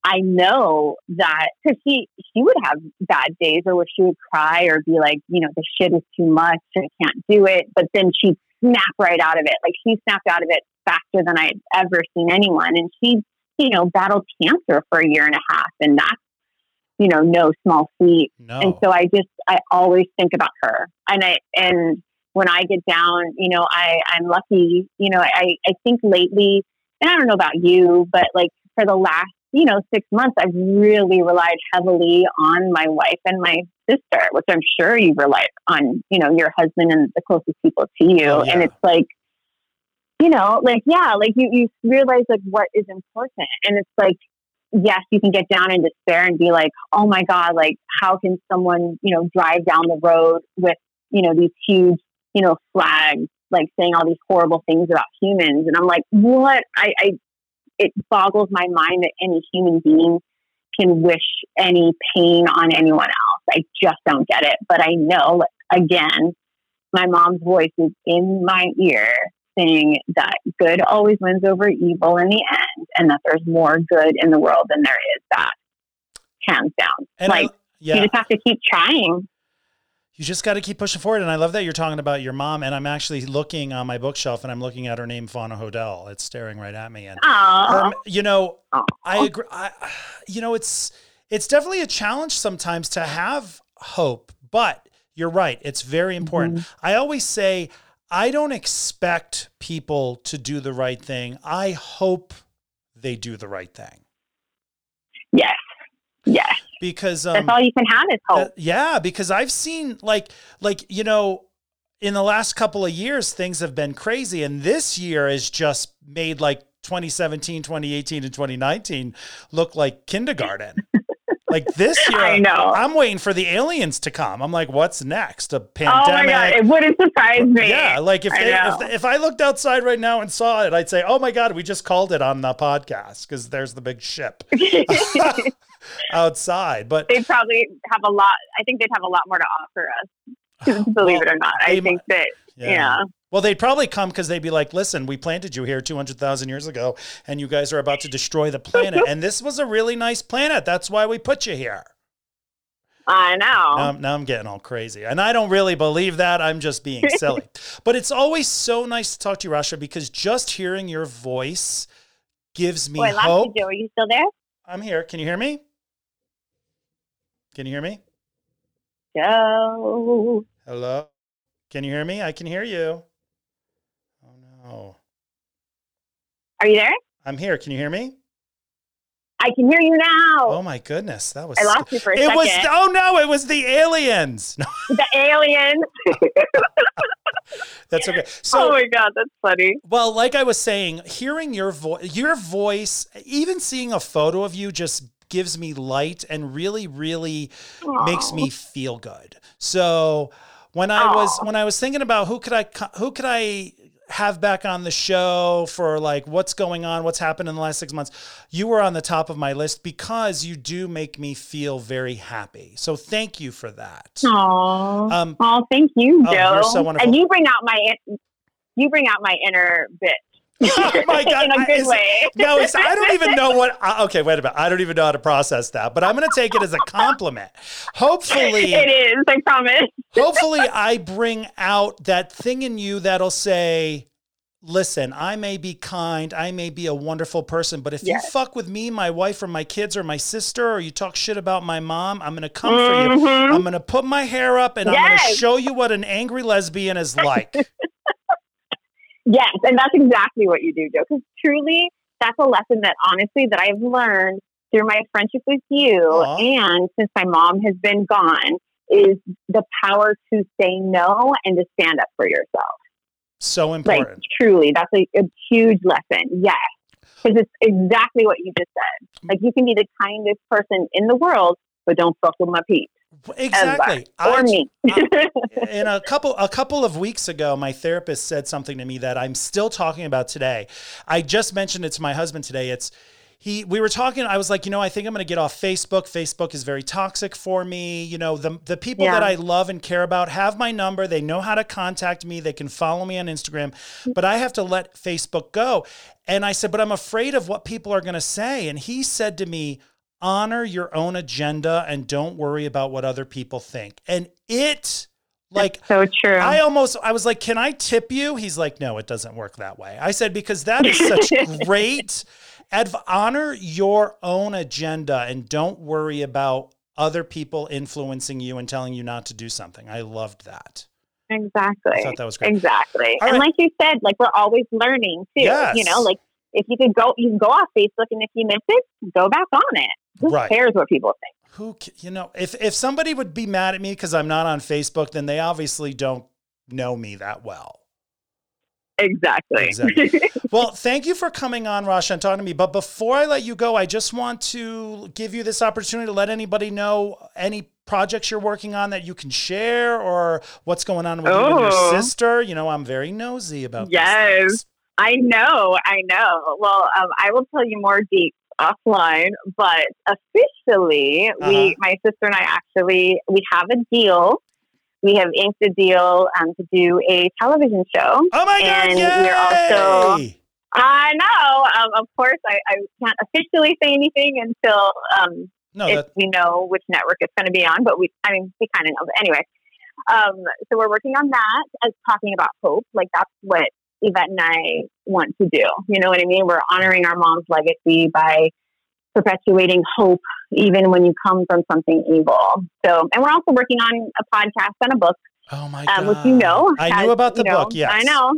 I know that because she she would have bad days or where she would cry or be like, you know, the shit is too much, I can't do it. But then she'd snap right out of it. Like she snapped out of it faster than I'd ever seen anyone. And she, you know, battled cancer for a year and a half, and that's you know no small feat. No. And so I just I always think about her, and I and when I get down, you know, I I'm lucky. You know, I I think lately, and I don't know about you, but like for the last you know, six months, I've really relied heavily on my wife and my sister, which I'm sure you relied on, you know, your husband and the closest people to you. Oh, yeah. And it's like, you know, like, yeah, like you, you realize like what is important. And it's like, yes, you can get down in despair and be like, oh my God, like how can someone, you know, drive down the road with, you know, these huge, you know, flags, like saying all these horrible things about humans. And I'm like, what? I, I it boggles my mind that any human being can wish any pain on anyone else. I just don't get it. But I know, again, my mom's voice is in my ear saying that good always wins over evil in the end and that there's more good in the world than there is bad. Hands down. And like, I, yeah. you just have to keep trying. You just got to keep pushing forward. And I love that you're talking about your mom. And I'm actually looking on my bookshelf and I'm looking at her name, Fauna Hodel. It's staring right at me. And, um, you know. I agree. I, you know, it's, it's definitely a challenge sometimes to have hope, but you're right. It's very important. I always say, I don't expect people to do the right thing. I hope they do the right thing yes. Yes. Because, um, That's all you can have is hope. Uh, yeah, because I've seen like like you know in the last couple of years things have been crazy and this year has just made like 2017, 2018 and 2019 look like kindergarten. Like this year I know. I'm waiting for the aliens to come. I'm like what's next? A pandemic? oh my? God. It wouldn't surprise me. Yeah, like if I they, if, if I looked outside right now and saw it, I'd say, "Oh my god, we just called it on the podcast because there's the big ship outside." But they'd probably have a lot. I think they'd have a lot more to offer us. Believe Well, it or not, I think that yeah. Well, they'd probably come because they'd be like, "Listen, we planted you here 200,000 years ago, and you guys are about to destroy the planet. and this was a really nice planet. That's why we put you here." I know. Now, I'm- now I'm getting all crazy, and I don't really believe that. I'm just being silly. but it's always so nice to talk to you, Rasha, because just hearing your voice gives me Boy, hope. Are you still there? I'm here. Can you hear me? Can you hear me? Joe. Hello? Can you hear me? I can hear you. Oh no. Are you there? I'm here. Can you hear me? I can hear you now. Oh my goodness. That was I lost you for a It second. was oh no, it was the aliens. The aliens. that's okay. So oh my god, that's funny. well, like I was saying, hearing your voice your voice, even seeing a photo of you just gives me light and really, really makes me feel good. So when I was when I was thinking about who could I who could I have back on the show for like what's going on, what's happened in the last six months, you were on the top of my list because you do make me feel very happy. So thank you for that. Aww. Um, oh, thank you, oh, Joe. you're so wonderful. And you bring out my you bring out my inner bitch. Oh my God, in a I- good is- way. no, it's, I don't even know what. uh, Okay, wait a minute. I don't even know how to process that, but I'm going to take it as a compliment. Hopefully, it is. I promise. hopefully I bring out that thing in you that'll say, listen, I may be kind, I may be a wonderful person, but if you fuck with me, my wife, or my kids, or my sister, or you talk shit about my mom, I'm going to come for you. Mhm. I'm going to put my hair up and I'm going to show you what an angry lesbian is like. Yes, and that's exactly what you do, Joe. Because truly, that's a lesson that honestly that I've learned through my friendship with you, and since my mom has been gone, is the power to say no and to stand up for yourself. so Like important. truly, that's a, a huge lesson. Yes, because it's exactly what you just said. Mm. Like you can be the kindest person in the world, but don't fuck with my peeps Exactly. ever. or I- me. in a couple a couple of weeks ago my therapist said something to me that I'm still talking about today. I just mentioned it to my husband today. It's he we were talking i was like you know i think i'm going to get off facebook facebook is very toxic for me you know the the people Yeah. that i love and care about have my number they know how to contact me they can follow me on instagram but i have to let facebook go and i said but i'm afraid of what people are going to say and he said to me honor your own agenda and don't worry about what other people think and it like So true. I almost I was like, "Can I tip you?" He's like, "No, it doesn't work that way." I said because that is such great adv- honor your own agenda and don't worry about other people influencing you and telling you not to do something. I loved that. exactly. I thought that was great. Exactly. All and right. like you said, like we're always learning too. Yes. You know, like if you could go, you can go off Facebook, and if you miss it, go back on it. Who Right. cares what people think? Who you know, if if somebody would be mad at me because I'm not on Facebook, then they obviously don't know me that well. Exactly. Exactly. Well, thank you for coming on, Rasha, and talking to me. But before I let you go, I just want to give you this opportunity to let anybody know any projects you're working on that you can share or what's going on with you and your Oh. sister. You know, I'm very nosy about Yes. I know, I know. Well, um, I will tell you more deep offline, but officially, Uh-huh. we, my sister and I actually, we have a deal. We have inked a deal um, to do a television show. Oh my God! And Yay! we're also- I know. Um, of course, I, I can't officially say anything until um, no, if that, we know which network it's going to be on. But we, I mean, we kind of know. But anyway, um, so we're working on that as talking about hope. Like that's what Yvette and I want to do. You know what I mean? We're honoring our mom's legacy by perpetuating hope, even when you come from something evil. So, and we're also working on a podcast and a book oh my God! um, which you know. I has, knew about the you know, book. Yes, I know.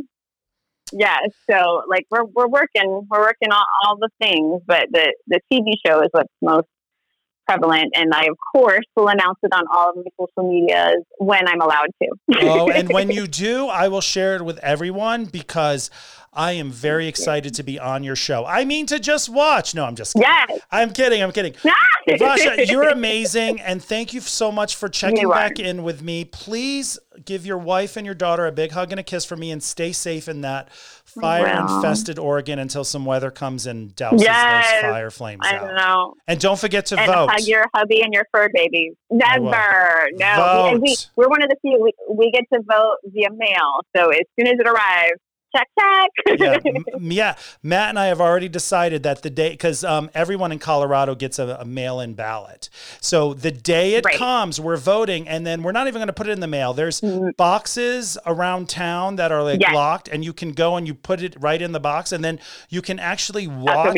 Yes, so like we're we're working we're working on all the things, but the the TV show is what's most prevalent, and I of course will announce it on all of my social medias when I'm allowed to. oh, and when you do, I will share it with everyone because I am very excited to be on your show. I mean, to just watch. No, I'm just kidding. yes, I'm kidding. I'm kidding. Rasha, you're amazing. And thank you so much for checking You are. back in with me. Please give your wife and your daughter a big hug and a kiss for me and stay safe in that fire infested Oregon until some weather comes and douses Yes. those fire flames I out. know. And don't forget to And vote. hug your hubby and your fur babies. Never, no. And we, we're one of the few we, we get to vote via mail. So as soon as it arrives, check check. yeah, yeah. Matt and I have already decided that the day, because um, everyone in Colorado gets a, a mail-in ballot. So the day it Right. comes, we're voting, and then we're not even going to put it in the mail. There's Mhm. boxes around town that are like Yes. locked, and you can go and you put it right in the box, and then you can actually watch.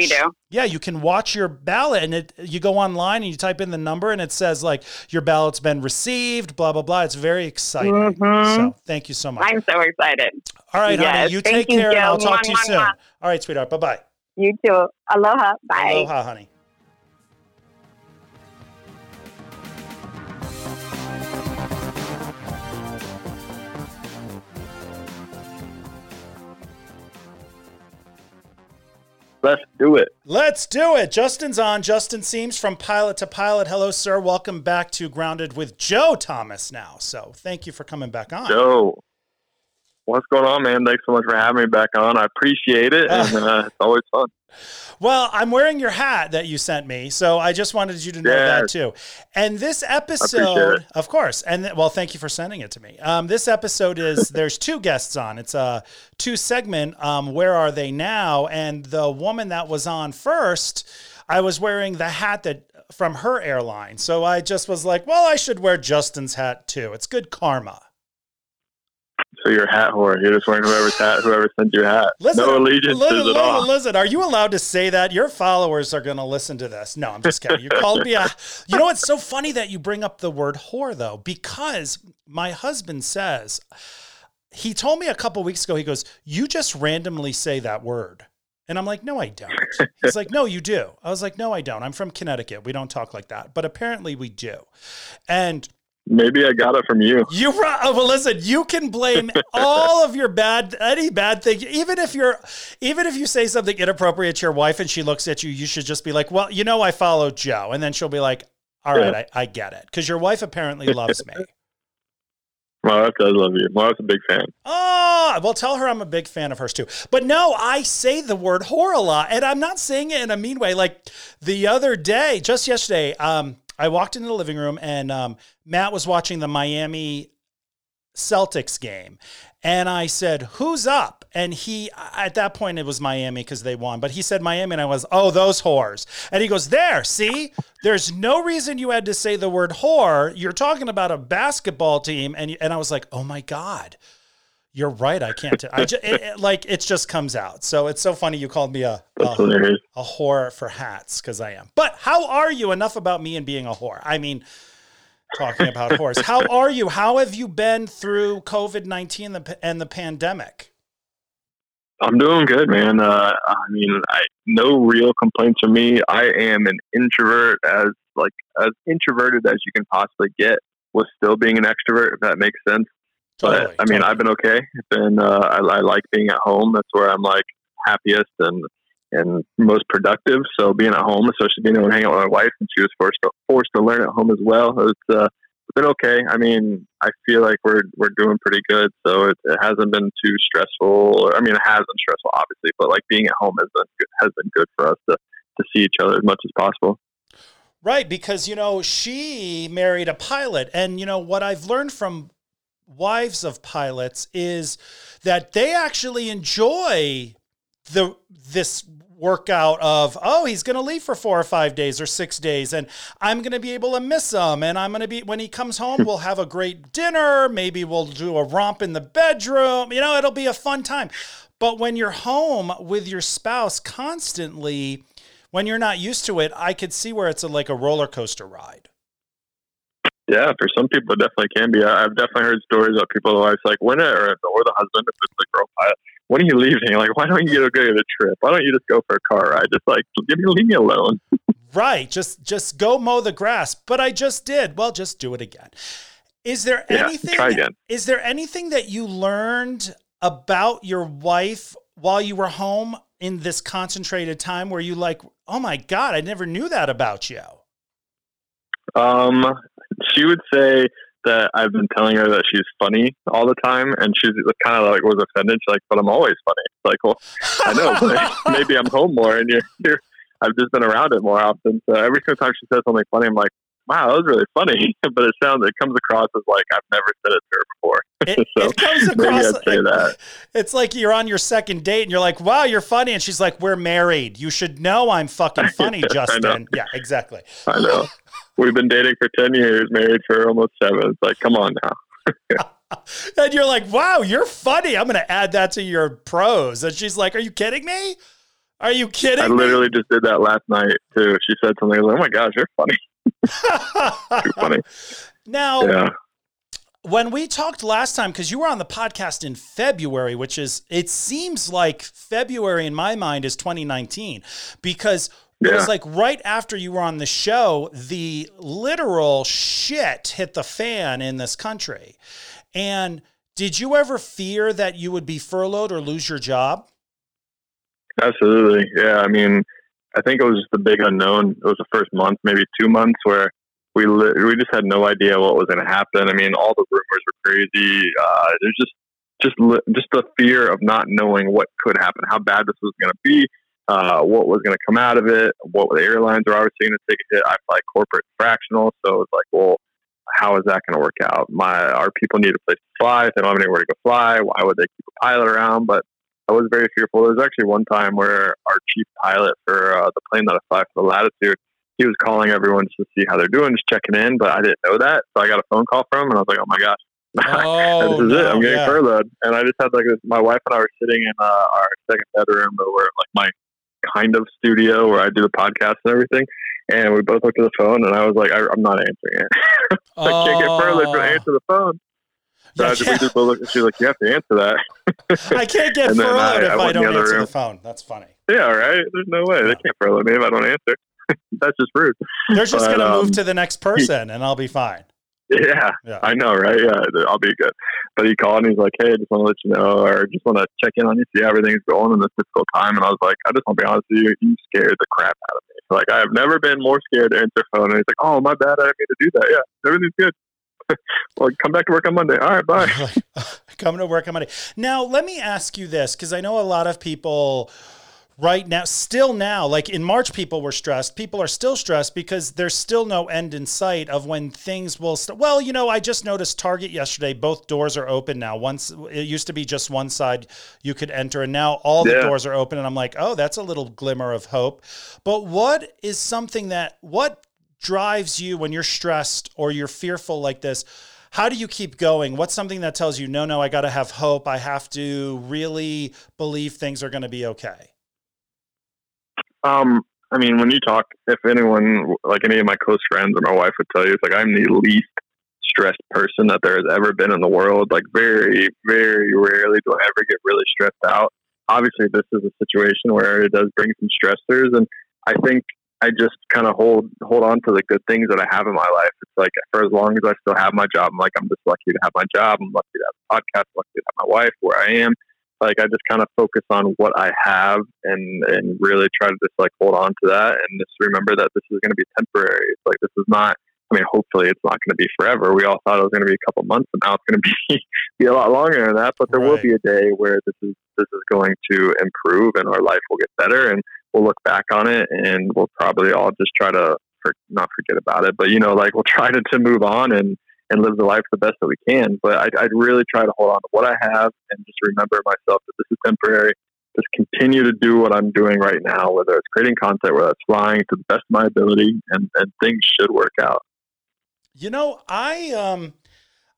That's what we do. Yeah, you can watch your ballot, and it. You go online and you type in the number, and it says like your ballot's been received. Blah blah blah. It's very exciting. Mhm. So thank you so much. I'm so excited. All right, honey. You thank take you, care, and I'll talk to you Mwah, soon. mwah. All right, sweetheart. Bye bye. You too. Aloha. Bye. Aloha, honey. Let's do it. Let's do it. Justin's on. Justin Siems from Pilot to Pilot. Hello, sir. Welcome back to Grounded with Joe Thomas now. So thank you for coming back on. Joe, what's going on, man? Thanks so much for having me back on. I appreciate it, and uh, it's always fun. Well, I'm wearing your hat that you sent me, so I just wanted you to know that too. And this episode, of course, and th- well, thank you for sending it to me. Um, this episode is there's two guests on. It's a two segment. Um, where are they now? And the woman that was on first, I was wearing the hat that from her airline, so I just was like, well, I should wear Justin's hat too. It's good karma. So you're a hat whore. You're just wearing whoever's hat, whoever sent you a hat. Listen, no allegiances listen, at listen, all. listen, are you allowed to say that? Your followers are going to listen to this. No, I'm just kidding. You called me a. You know, it's so funny that you bring up the word whore, though, because my husband says, he told me a couple weeks ago, he goes, You just randomly say that word. And I'm like, No, I don't. He's like, No, you do. I was like, No, I don't. I'm from Connecticut. We don't talk like that. But apparently we do. And Maybe I got it from you. you oh, well, listen. You can blame all of your bad, any bad thing, even if you're, even if you say something inappropriate to your wife and she looks at you, you should just be like, "Well, you know, I follow Joe," and then she'll be like, "All right, I, I get it," because your wife apparently loves me. My wife does love you. My wife's a big fan. Oh, well, tell her I'm a big fan of hers too. But no, I say the word whore a lot, and I'm not saying it in a mean way. Like the other day, just yesterday, um, I walked into the living room and um, Matt was watching the Miami Celtics game. And I said, Who's up? And he, at that point, it was Miami because they won. But he said Miami, and I was, Oh, those whores. And he goes, There, see, there's no reason you had to say the word whore. You're talking about a basketball team. And, and I was like, Oh my God. You're right. I can't. T- I just, it, it, like it just comes out. So it's so funny you called me a a, a whore for hats because I am. But how are you? Enough about me and being a whore. I mean, talking about horse. How are you? How have you been through COVID nineteen and the pandemic? I'm doing good, man. Uh, I mean, I no real complaints from me. I am an introvert, as like as introverted as you can possibly get, with still being an extrovert. If that makes sense. Totally, but I mean, totally. I've been okay. Been uh, I, I like being at home. That's where I'm like happiest and and most productive. So being at home, especially being able to hang out with my wife, and she was forced to, forced to learn at home as well. It's uh, been okay. I mean, I feel like we're we're doing pretty good. So it, it hasn't been too stressful. I mean, it has been stressful, obviously, but like being at home has been good, has been good for us to to see each other as much as possible. Right, because you know she married a pilot, and you know what I've learned from wives of pilots is that they actually enjoy the this workout of oh he's going to leave for four or five days or six days and i'm going to be able to miss him and i'm going to be when he comes home we'll have a great dinner maybe we'll do a romp in the bedroom you know it'll be a fun time. But when you're home with your spouse constantly when you're not used to it i could see where it's a, like a roller coaster ride yeah, for some people, it definitely can be. I've definitely heard stories of people, the wife's like, when, or, or the husband, if it's the girl pilot, when are you leaving? Like, why don't you go get a good trip? Why don't you just go for a car ride? Just like, give me, leave me alone. right. Just, just go mow the grass. But I just did. Well, just do it again. Is there yeah, anything? Try again. Is there anything that you learned about your wife while you were home in this concentrated time where you like, oh my god, I never knew that about you? Um, she would say that I've been telling her that she's funny all the time, and she's kind of like was offended. She's like, "But I'm always funny." It's like, well, I know, maybe I'm home more, and you're, you're I've just been around it more often. So every single time she says something funny, I'm like, wow, that was really funny. but it sounds, it comes across as like I've never said it to her before. It, so it comes across. Say that. It's like you're on your second date and you're like, wow, you're funny. And she's like, we're married. You should know I'm fucking funny, Justin. Yeah, exactly. I know. We've been dating for 10 years, married for almost seven. It's like, come on now. and you're like, wow, you're funny. I'm going to add that to your pros. And she's like, are you kidding me? Are you kidding? I literally me? just did that last night too. She said something like, "Oh my gosh, you're funny." Too funny. Now, yeah. when we talked last time, because you were on the podcast in February, which is, it seems like February in my mind is 2019, because yeah. it was like right after you were on the show, the literal shit hit the fan in this country. And did you ever fear that you would be furloughed or lose your job? Absolutely. Yeah. I mean, I think it was just the big unknown. It was the first month, maybe two months, where we li- we just had no idea what was going to happen. I mean, all the rumors were crazy. Uh, there's just just li- just the fear of not knowing what could happen, how bad this was going to be, uh, what was going to come out of it, what the airlines are obviously going to take a hit. I fly corporate fractional, so it's like, well, how is that going to work out? My our people need a place to fly. If they don't have anywhere to go fly, why would they keep a pilot around? But I was very fearful. There was actually one time where our chief pilot for uh, the plane that I fly for the Latitude, he was calling everyone just to see how they're doing, just checking in. But I didn't know that, so I got a phone call from him, and I was like, "Oh my gosh, oh, this is no, it! I'm getting yeah. furloughed." And I just had like this, my wife and I were sitting in uh, our second bedroom, or we're like my kind of studio where I do the podcast and everything. And we both looked at the phone, and I was like, I, am not answering it. I can't get furloughed to oh. answer the phone. So yeah, we just look, she's like, you have to answer that. I can't get furloughed I, if I, I don't the answer room. the phone. That's funny. Yeah, right. There's no way they can't furlough me if I don't answer. That's just rude. They're just going to um, move to the next person, and I'll be fine. Yeah, yeah, I know, right? Yeah, I'll be good. But he called and he's like, "Hey, I just want to let you know, or just want to check in on you, see how everything's going in this difficult time." And I was like, "I just want to be honest with you, you scared the crap out of me. Like, I have never been more scared to answer phone." And he's like, "Oh, my bad, I didn't mean to do that. Yeah, everything's good." well, come back to work on Monday. All right, bye. Coming to work on Monday. Now, let me ask you this because I know a lot of people right now, still now, like in March, people were stressed. People are still stressed because there's still no end in sight of when things will start. Well, you know, I just noticed Target yesterday, both doors are open now. Once it used to be just one side you could enter, and now all the Yeah. doors are open. And I'm like, oh, that's a little glimmer of hope. But what is something that, what drives you when you're stressed or you're fearful like this? How do you keep going? What's something that tells you, no, no, I got to have hope. I have to really believe things are going to be okay? Um, I mean, when you talk, if anyone, like any of my close friends or my wife would tell you, it's like I'm the least stressed person that there has ever been in the world. Like, very, very rarely do I ever get really stressed out. Obviously, this is a situation where it does bring some stressors, and I think I just kind of hold hold on to the good things that I have in my life. It's like for as long as I still have my job, I'm like I'm just lucky to have my job. I'm lucky to have a podcast. Lucky to have my wife where I am like I just kind of focus on what I have and and really try to just like hold on to that and just remember that this is going to be temporary. It's like this is not. I mean, hopefully it's not going to be forever. We all thought it was going to be a couple months, and now it's going to be be a lot longer than that. But there will be a day where this is this is going to improve, and our life will get better, and we'll look back on it, and we'll probably all just try to for, not forget about it, but you know, like we'll try to, to move on and and live the life the best that we can. But I'd, I'd really try to hold on to what I have and just remember myself that this is temporary. Just continue to do what I'm doing right now, whether it's creating content, whether it's flying to the best of my ability, and, and things should work out. You know, I um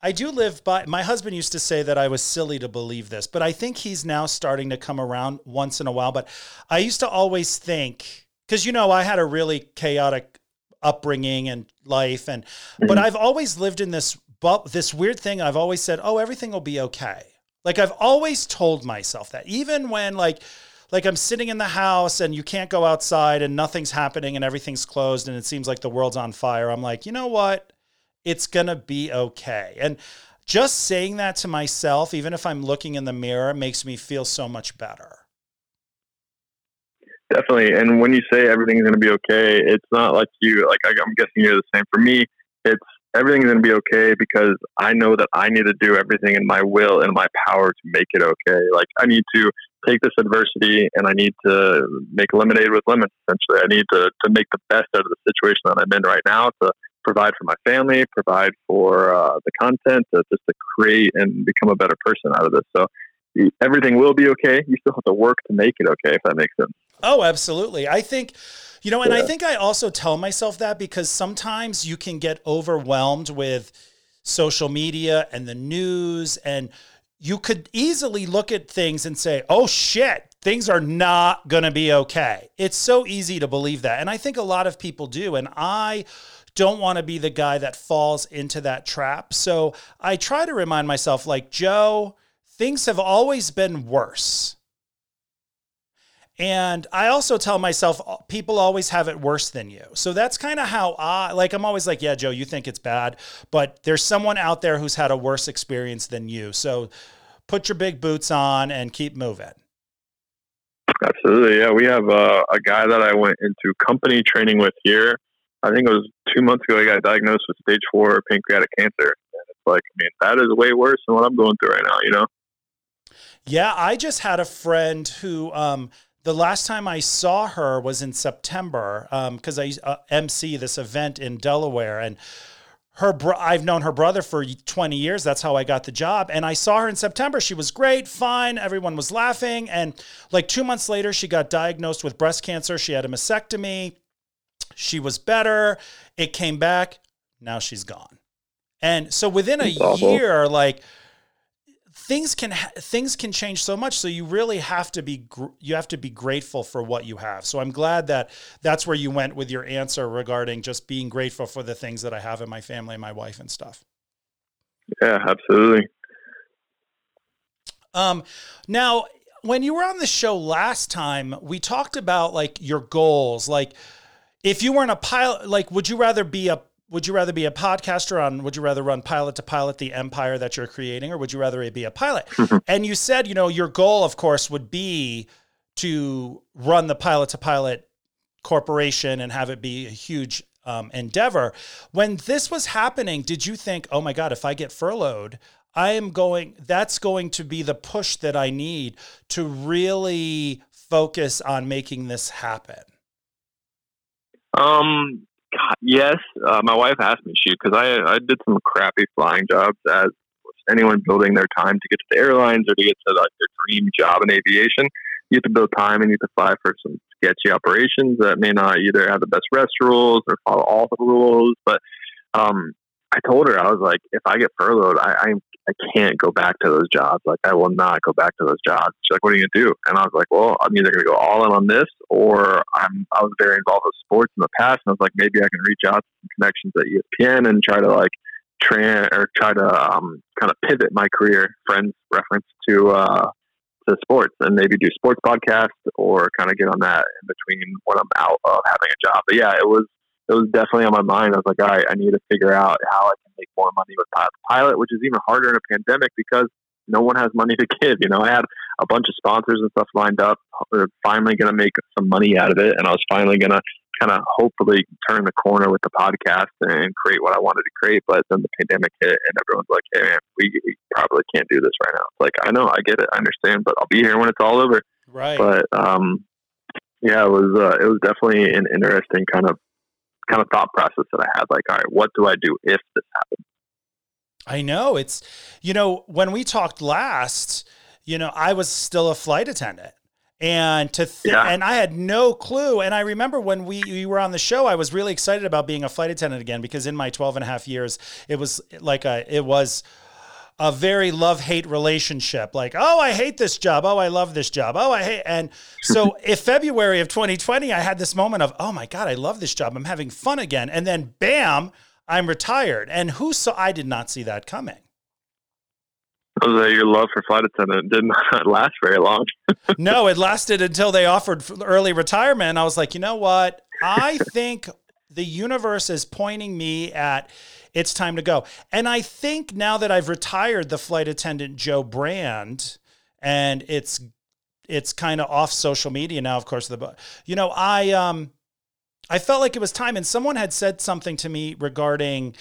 I do live by my husband used to say that I was silly to believe this, but I think he's now starting to come around once in a while, but I used to always think cuz you know, I had a really chaotic upbringing and life and hmm. but I've always lived in this bu- this weird thing I've always said, "Oh, everything will be okay." Like I've always told myself that even when like like I'm sitting in the house and you can't go outside and nothing's happening and everything's closed and it seems like the world's on fire. I'm like, "You know what? It's going to be okay." And just saying that to myself, even if I'm looking in the mirror, makes me feel so much better. Definitely. And when you say everything's going to be okay, it's not like you, like I'm guessing you're the same. For me, it's everything's going to be okay because I know that I need to do everything in my will and my power to make it okay. Like I need to take this adversity and I need to make lemonade with lemons. Essentially, I need to, to make the best out of the situation that I'm in right now to provide for my family, provide for uh, the content, to, just to create and become a better person out of this. So everything will be okay. You still have to work to make it okay, if that makes sense. Oh, absolutely. I think, you know, and I think I also tell myself that because sometimes you can get overwhelmed with social media and the news, and you could easily look at things and say, oh shit, things are not going to be okay. It's so easy to believe that. And I think a lot of people do. And I, don't want to be the guy that falls into that trap. So I try to remind myself, like, Joe, things have always been worse. And I also tell myself uh, people always have it worse than you. So that's kind of how I like I'm always like, yeah, Joe, you think it's bad, but there's someone out there who's had a worse experience than you. So put your big boots on and keep moving. Absolutely, yeah. We have uh, a guy that I went into company training with here. I think it was two months ago. I got diagnosed with stage four pancreatic cancer, and it's like, I mean, that is way worse than what I'm going through right now. You know? Yeah, I just had a friend who um, the last time I saw her was in September because I uh, MC this event in Delaware and her bro- I've known her brother for 20 years. That's how I got the job. And I saw her in September. She was great, fine. Everyone was laughing. And like two months later, she got diagnosed with breast cancer. She had a mastectomy. She was better. It came back. Now she's gone. And so within a year, like things can ha- things can change so much so you really have to be gr- you have to be grateful for what you have. So i'm glad that that's where you went with your answer regarding just being grateful for the things that i have in my family and my wife and stuff. Yeah, absolutely. um now when you were on the show last time we talked about like your goals. Like if you weren't a pilot like would you rather be a would you rather be a podcaster on would you rather run pilot to pilot the empire that you're creating or would you rather be a pilot and you said you know your goal of course would be to run the pilot to pilot corporation and have it be a huge um, endeavor. When this was happening, did you think, oh my God, if I get furloughed, I am going, that's going to be the push that I need to really focus on making this happen? Um, yes. Uh, my wife asked me, shoot, because I, I did some crappy flying jobs as anyone building their time to get to the airlines or to get to like their dream job in aviation. You have to build time and you have to fly for some sketchy operations that may not either have the best rest rules or follow all the rules. But um, I told her I was like, if I get furloughed, I, I I can't go back to those jobs. Like I will not go back to those jobs. She's like, what are you gonna do? And I was like, well, I'm either gonna go all in on this, or I'm I was very involved with sports in the past, and I was like, maybe I can reach out to some connections at ESPN and try to like tran or try to um, kind of pivot my career, friends reference to uh, to sports, and maybe do sports podcast or kind of get on that in between when I'm out of having a job. But yeah, it was it was definitely on my mind. I was like, all right, I need to figure out how I make more money with Pilot Pilot, which is even harder in a pandemic because no one has money to give. You know, I had a bunch of sponsors and stuff lined up. We're finally going to make some money out of it, and I was finally going to kind of hopefully turn the corner with the podcast and create what I wanted to create. But then the pandemic hit, and everyone's like, "Hey, man, we, we probably can't do this right now." It's like I know, I get it, I understand, but I'll be here when it's all over. Right. But um, yeah, it was uh, it was definitely an interesting kind of kind of thought process that I had. Like, all right, what do I do if this happens? I know it's, you know, when we talked last, you know, I was still a flight attendant and to th- yeah. and I had no clue. And I remember when we, we were on the show, I was really excited about being a flight attendant again because in my 12 and a half years, it was like a, it was a very love hate relationship. Like, oh, I hate this job. Oh, I love this job. Oh, I hate. And so, if February of 2020, I had this moment of, oh my God, I love this job. I'm having fun again. And then, bam, I'm retired. And who saw? I did not see that coming. Oh, Jose, your love for flight attendant did not last very long. no, it lasted until they offered early retirement. I was like, you know what? I think the universe is pointing me at it's time to go. And I think now that I've retired the flight attendant Joe brand and it's it's kind of off social media now, of course, the you know, I um I felt like it was time and someone had said something to me regarding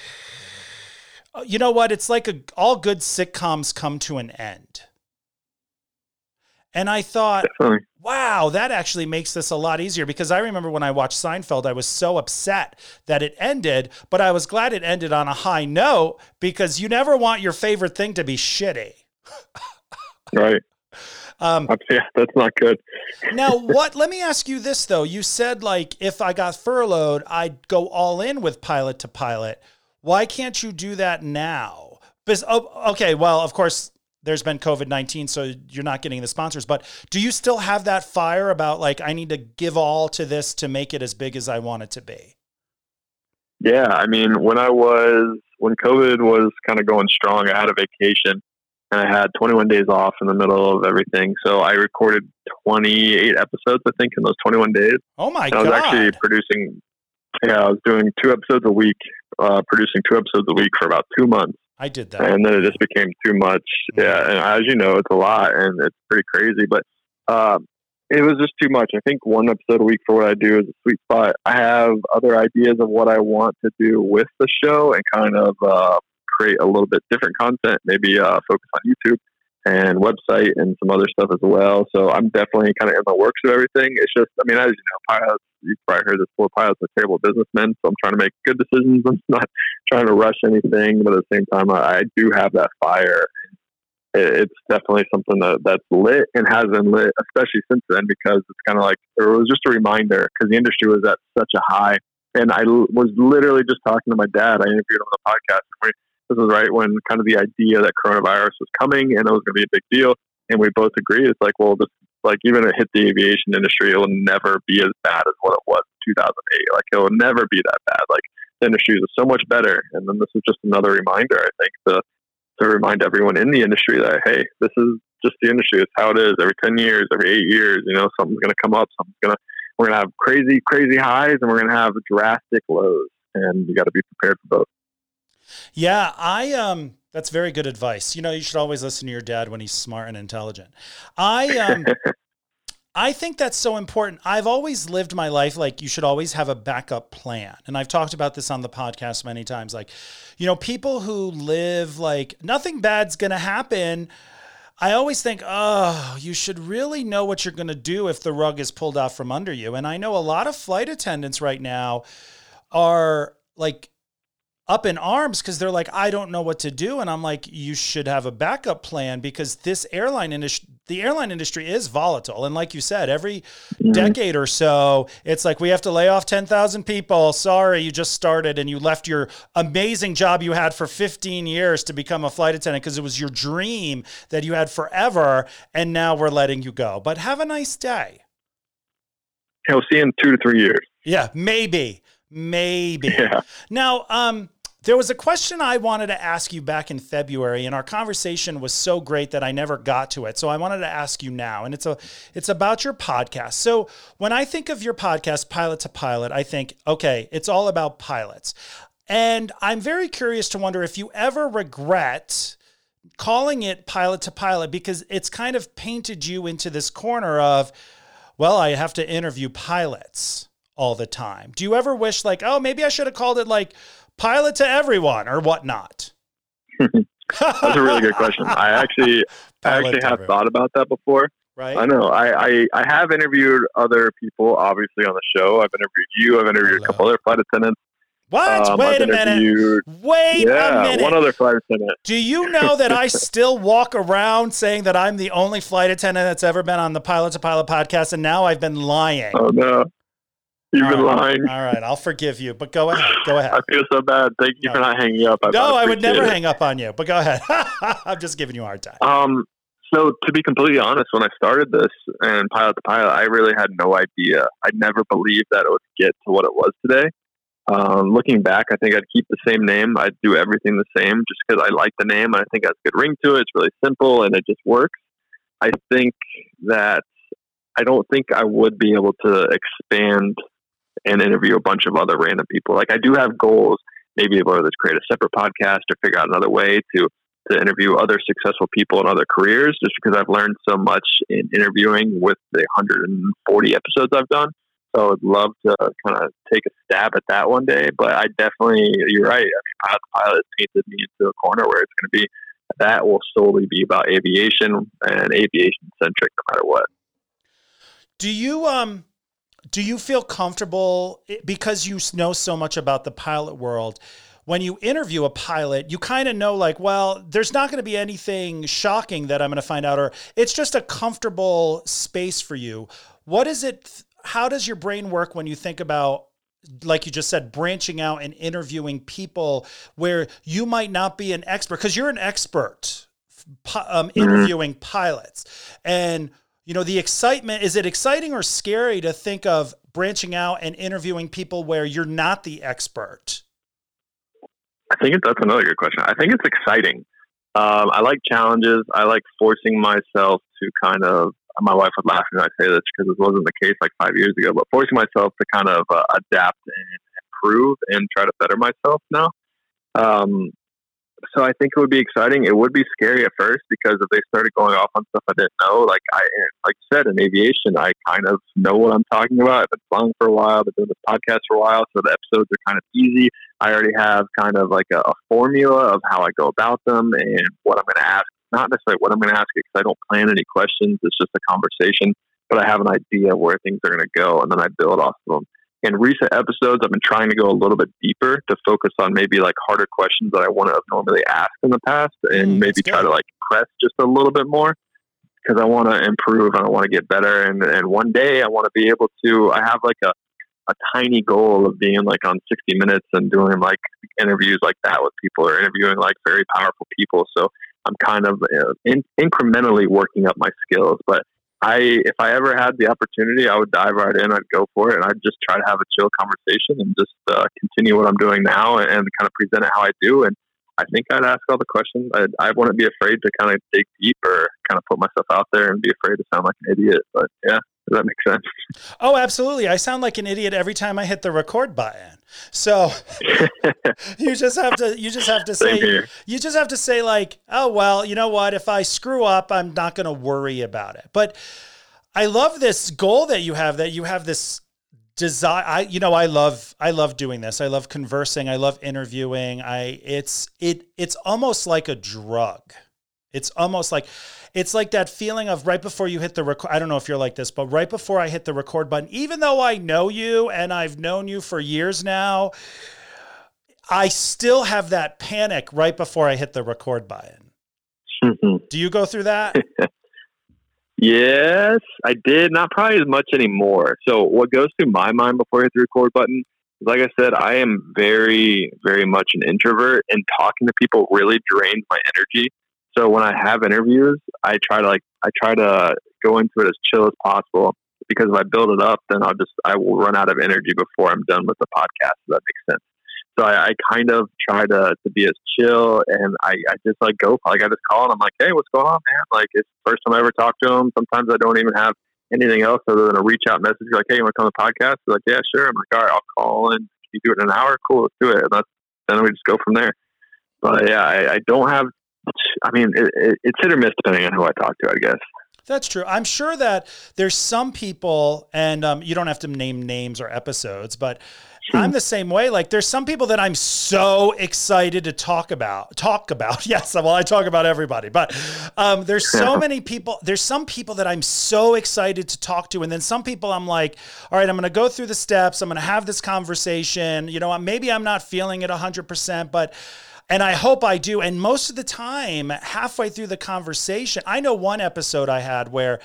uh, you know what, it's like a, all good sitcoms come to an end. And I thought, Definitely. wow, that actually makes this a lot easier because I remember when I watched Seinfeld, I was so upset that it ended, but I was glad it ended on a high note because you never want your favorite thing to be shitty. right. Um, yeah, that's not good. now, what? Let me ask you this though. You said like if I got furloughed, I'd go all in with pilot to pilot. Why can't you do that now? Because, oh, okay, well, of course, there's been COVID 19, so you're not getting the sponsors. But do you still have that fire about like, I need to give all to this to make it as big as I want it to be? Yeah. I mean, when I was, when COVID was kind of going strong, I had a vacation and I had 21 days off in the middle of everything. So I recorded 28 episodes, I think, in those 21 days. Oh my God. I was actually producing, yeah, I was doing two episodes a week, uh, producing two episodes a week for about two months. I did that. And then it just became too much. Yeah. And as you know, it's a lot and it's pretty crazy. But um, it was just too much. I think one episode a week for what I do is a sweet spot. I have other ideas of what I want to do with the show and kind of uh, create a little bit different content, maybe uh, focus on YouTube and website and some other stuff as well. So I'm definitely kind of in the works of everything. It's just, I mean, as you know, pilots, you've probably heard this before, pilots are terrible businessmen. So I'm trying to make good decisions. I'm not trying to rush anything, but at the same time, I, I do have that fire. it's definitely something that, that's lit and has been lit, especially since then, because it's kind of like, it was just a reminder because the industry was at such a high. And I was literally just talking to my dad. I interviewed him on the podcast. We, this was right when kind of the idea that coronavirus was coming and it was going to be a big deal. And we both agree it's like, well, this, like even if it hit the aviation industry, it will never be as bad as what it was in 2008. Like it will never be that bad. Like the industry is so much better. And then this is just another reminder, I think, to to remind everyone in the industry that hey, this is just the industry. It's how it is. Every ten years, every eight years, you know, something's going to come up. Something's going to we're going to have crazy, crazy highs, and we're going to have drastic lows. And you got to be prepared for both. Yeah, I um that's very good advice. You know, you should always listen to your dad when he's smart and intelligent. I um I think that's so important. I've always lived my life like you should always have a backup plan. And I've talked about this on the podcast many times. Like, you know, people who live like nothing bad's going to happen. I always think, oh, you should really know what you're going to do if the rug is pulled out from under you. And I know a lot of flight attendants right now are like up in arms because they're like, I don't know what to do. And I'm like, you should have a backup plan because this airline industry, the airline industry is volatile. And like you said, every decade or so, it's like we have to lay off 10,000 people. Sorry, you just started and you left your amazing job you had for 15 years to become a flight attendant because it was your dream that you had forever. And now we're letting you go. But have a nice day. He'll see you in two to three years. Yeah, maybe. Maybe. Yeah. Now, um, there was a question I wanted to ask you back in February, and our conversation was so great that I never got to it. So I wanted to ask you now, and it's a it's about your podcast. So when I think of your podcast, Pilot to Pilot, I think, okay, it's all about pilots. And I'm very curious to wonder if you ever regret calling it pilot to pilot because it's kind of painted you into this corner of, well, I have to interview pilots all the time. Do you ever wish like, oh, maybe I should have called it like pilot to everyone or whatnot? That's a really good question. I actually, I actually have everyone. thought about that before. Right. I know. I, I, I have interviewed other people, obviously, on the show. I've interviewed you. I've interviewed a couple other flight attendants. What? Um, Wait I've a minute. Wait yeah, a minute. One other flight attendant. Do you know that I still walk around saying that I'm the only flight attendant that's ever been on the Pilot to Pilot podcast, and now I've been lying? Oh no. You've been lying. All right, I'll forgive you, but go ahead. Go ahead. I feel so bad. Thank you no. for not hanging up. I no, I would never it. hang up on you, but go ahead. I'm just giving you a hard time. Um, so to be completely honest, when I started this and pilot to pilot, I really had no idea. I never believed that it would get to what it was today. Um, looking back, I think I'd keep the same name. I'd do everything the same just because I like the name and I think it has a good ring to it. It's really simple and it just works. I think that I don't think I would be able to expand and interview a bunch of other random people. Like I do have goals, maybe to create a separate podcast or figure out another way to to interview other successful people in other careers just because I've learned so much in interviewing with the 140 episodes I've done. So I'd love to kind of take a stab at that one day. But I definitely, you're right. I mean, Pilot Pilot painted me into a corner where it's going to be that will solely be about aviation and aviation centric no matter what. Do you um do you feel comfortable eh, because you know so much about the pilot world? When you interview a pilot, you kind of know, like, well, there's not going to be anything shocking that I'm going to find out, or it's just a comfortable space for you. What is it? How does your brain work when you think about like you just said, branching out and interviewing people where you might not be an expert because you're an expert um, mm-hmm. interviewing mm-hmm. pilots. And you know, the excitement is it exciting or scary to think of branching out and interviewing people where you're not the expert? I think that's another good question. I think it's exciting. Um, I like challenges. I like forcing myself to kind of. My wife would laugh when I say this because this wasn't the case like five years ago. But forcing myself to kind of uh, adapt and improve and try to better myself now. Um, so I think it would be exciting. It would be scary at first because if they started going off on stuff I didn't know, like I, like said, in aviation, I kind of know what I'm talking about. I've been flying for a while, I've been doing this podcast for a while, so the episodes are kind of easy. I already have kind of like a, a formula of how I go about them and what I'm going to ask. Not necessarily what I'm going to ask because I don't plan any questions. It's just a conversation, but I have an idea where things are going to go, and then I build off of them in recent episodes, I've been trying to go a little bit deeper to focus on maybe like harder questions that I wouldn't have normally asked in the past and mm, maybe try to like press just a little bit more because I want to improve and I want to get better. And, and one day I want to be able to, I have like a, a tiny goal of being like on 60 minutes and doing like interviews like that with people or interviewing like very powerful people. So I'm kind of uh, in, incrementally working up my skills, but I if I ever had the opportunity, I would dive right in. I'd go for it, and I'd just try to have a chill conversation and just uh, continue what I'm doing now and, and, kind of present it how I do. And I think I'd ask all the questions. I, I wouldn't be afraid to kind of dig deep or kind of put myself out there and be afraid to sound like an idiot. But yeah, does that make sense? Oh, absolutely. I sound like an idiot every time I hit the record button. So you just have to you just have to say you just have to say like, oh well, you know what? If I screw up, I'm not going to worry about it. But I love this goal that you have that you have this desire I you know I love I love doing this. I love conversing, I love interviewing. I it's it it's almost like a drug. It's almost like it's like that feeling of right before you hit the record. I don't know if you're like this, but right before I hit the record button, even though I know you and I've known you for years now, I still have that panic right before I hit the record button. Do you go through that? yes, I did. Not probably as much anymore. So what goes through my mind before I hit the record button like I said, I am very, very much an introvert, and talking to people really drains my energy. So when I have interviews, I try to like I try to go into it as chill as possible because if I build it up, then I'll just I will run out of energy before I'm done with the podcast. If that makes sense. So I, I kind of try to, to be as chill and I, I just like go like I just call and I'm like, hey, what's going on, man? Like it's first time I ever talked to them. Sometimes I don't even have anything else other than a reach out message like, hey, you want to come to the podcast? They're like, yeah, sure. I'm like, all right, I'll call and you do it in an hour. Cool, let's do it. And that's, then we just go from there. But yeah, I, I don't have I mean, it, it, it's hit or miss depending on who I talk to, I guess. That's true. I'm sure that there's some people, and um, you don't have to name names or episodes, but I'm the same way. Like there's some people that I'm so excited to talk about. Talk about. Yes, well, I talk about everybody, but um, there's so many people. There's some people that I'm so excited to talk to, and then some people I'm like, all right, I'm going to go through the steps. I'm going to have this conversation. You know, maybe I'm not feeling it 100, percent but and I hope I do. And most of the time, halfway through the conversation, I know one episode I had where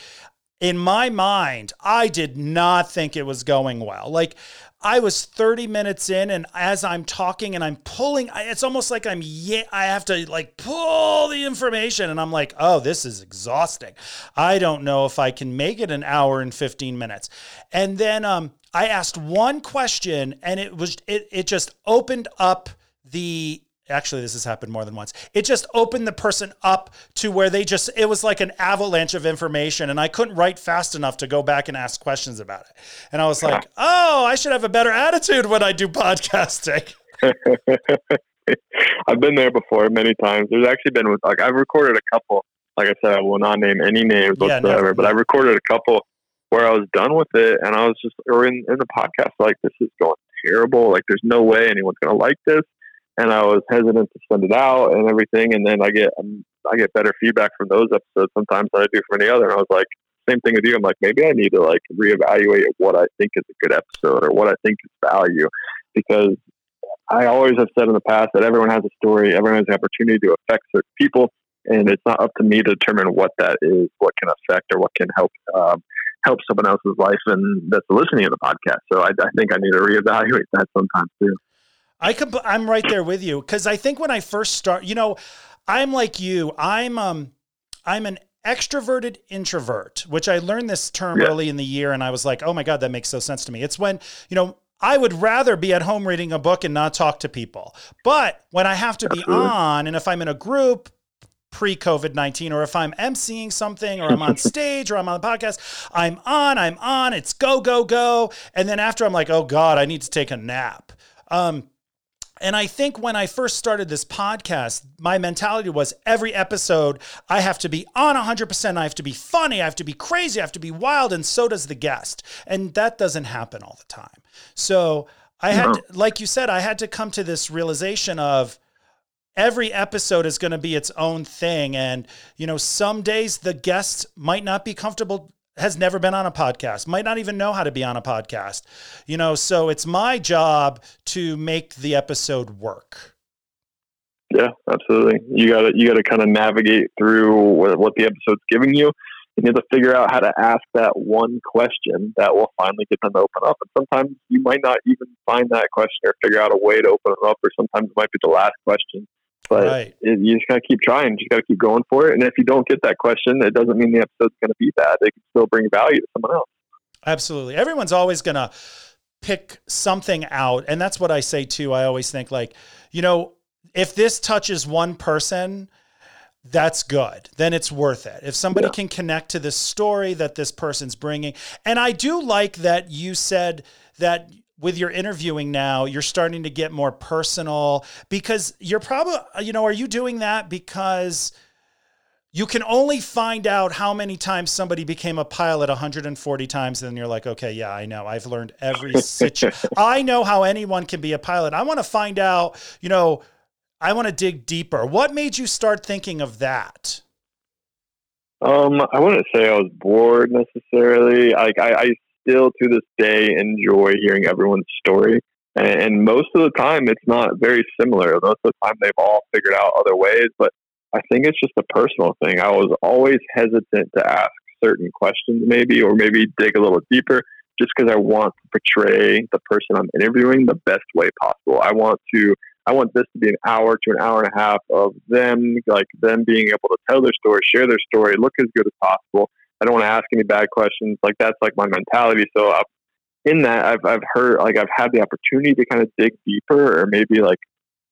in my mind, I did not think it was going well. Like, I was 30 minutes in, and as I'm talking and I'm pulling, it's almost like I'm, yeah, I have to like pull the information, and I'm like, oh, this is exhausting. I don't know if I can make it an hour and 15 minutes. And then um, I asked one question, and it was, it, it just opened up the actually this has happened more than once. It just opened the person up to where they just it was like an avalanche of information and i couldn't write fast enough to go back and ask questions about it. And i was like oh i should have a better attitude when i do podcasting. I've been there before many times. There's actually been with like i've recorded a couple like i said i will not name any names yeah, whatsoever but i recorded a couple where i was done with it and i was just or in, in the podcast like this is going terrible like there's no way anyone's going to like this and I was hesitant to send it out and everything. And then I get um, I get better feedback from those episodes sometimes than I do from any other. And I was like, same thing with you. I'm like, maybe I need to like reevaluate what I think is a good episode or what I think is value, because I always have said in the past that everyone has a story, everyone has the opportunity to affect certain people, and it's not up to me to determine what that is, what can affect or what can help. Um, help someone else's life and that's listening to the podcast. So I, I think I need to reevaluate that sometimes too. I could. I'm right there with you because I think when I first start, you know, I'm like you. I'm um, I'm an extroverted introvert, which I learned this term yeah. early in the year, and I was like, oh my god, that makes so sense to me. It's when you know. I would rather be at home reading a book and not talk to people. But when I have to be on, and if I'm in a group, pre COVID 19, or if I'm emceeing something, or I'm on stage, or I'm on the podcast, I'm on, I'm on, it's go, go, go. And then after I'm like, oh God, I need to take a nap. Um, and I think when I first started this podcast, my mentality was every episode, I have to be on 100%. I have to be funny. I have to be crazy. I have to be wild. And so does the guest. And that doesn't happen all the time. So I had, to, like you said, I had to come to this realization of, every episode is going to be its own thing and you know some days the guest might not be comfortable has never been on a podcast, might not even know how to be on a podcast. You know, so it's my job to make the episode work. Yeah, absolutely. You got to you got to kind of navigate through what, what the episode's giving you. You need to figure out how to ask that one question that will finally get them to open up. And sometimes you might not even find that question or figure out a way to open it up, or sometimes it might be the last question but right. it, you just got to keep trying. You just got to keep going for it. And if you don't get that question, it doesn't mean the episode's going to be bad. It can still bring value to someone else. Absolutely. Everyone's always going to pick something out. And that's what I say too. I always think like, you know, if this touches one person, that's good. Then it's worth it. If somebody yeah. can connect to this story that this person's bringing. And I do like that you said that with your interviewing now, you're starting to get more personal because you're probably, you know, are you doing that because you can only find out how many times somebody became a pilot 140 times and then you're like okay yeah i know. I've learned every situation i know how anyone can be a pilot. I want to find out you know i want to dig deeper. What made you start thinking of that? Um i wouldn't say i was bored necessarily. Like I, I still to this day enjoy hearing everyone's story and, and most of the time it's not very similar most of the time they've all figured out other ways but I think it's just a personal thing. I was always hesitant to ask certain questions, maybe, or maybe dig a little deeper, just because I want to portray the person I'm interviewing the best way possible. I want to. I want this to be an hour to an hour and a half of them, like them being able to tell their story, share their story, look as good as possible. I don't want to ask any bad questions. Like that's like my mentality. So I've, in that, I've I've heard like I've had the opportunity to kind of dig deeper, or maybe like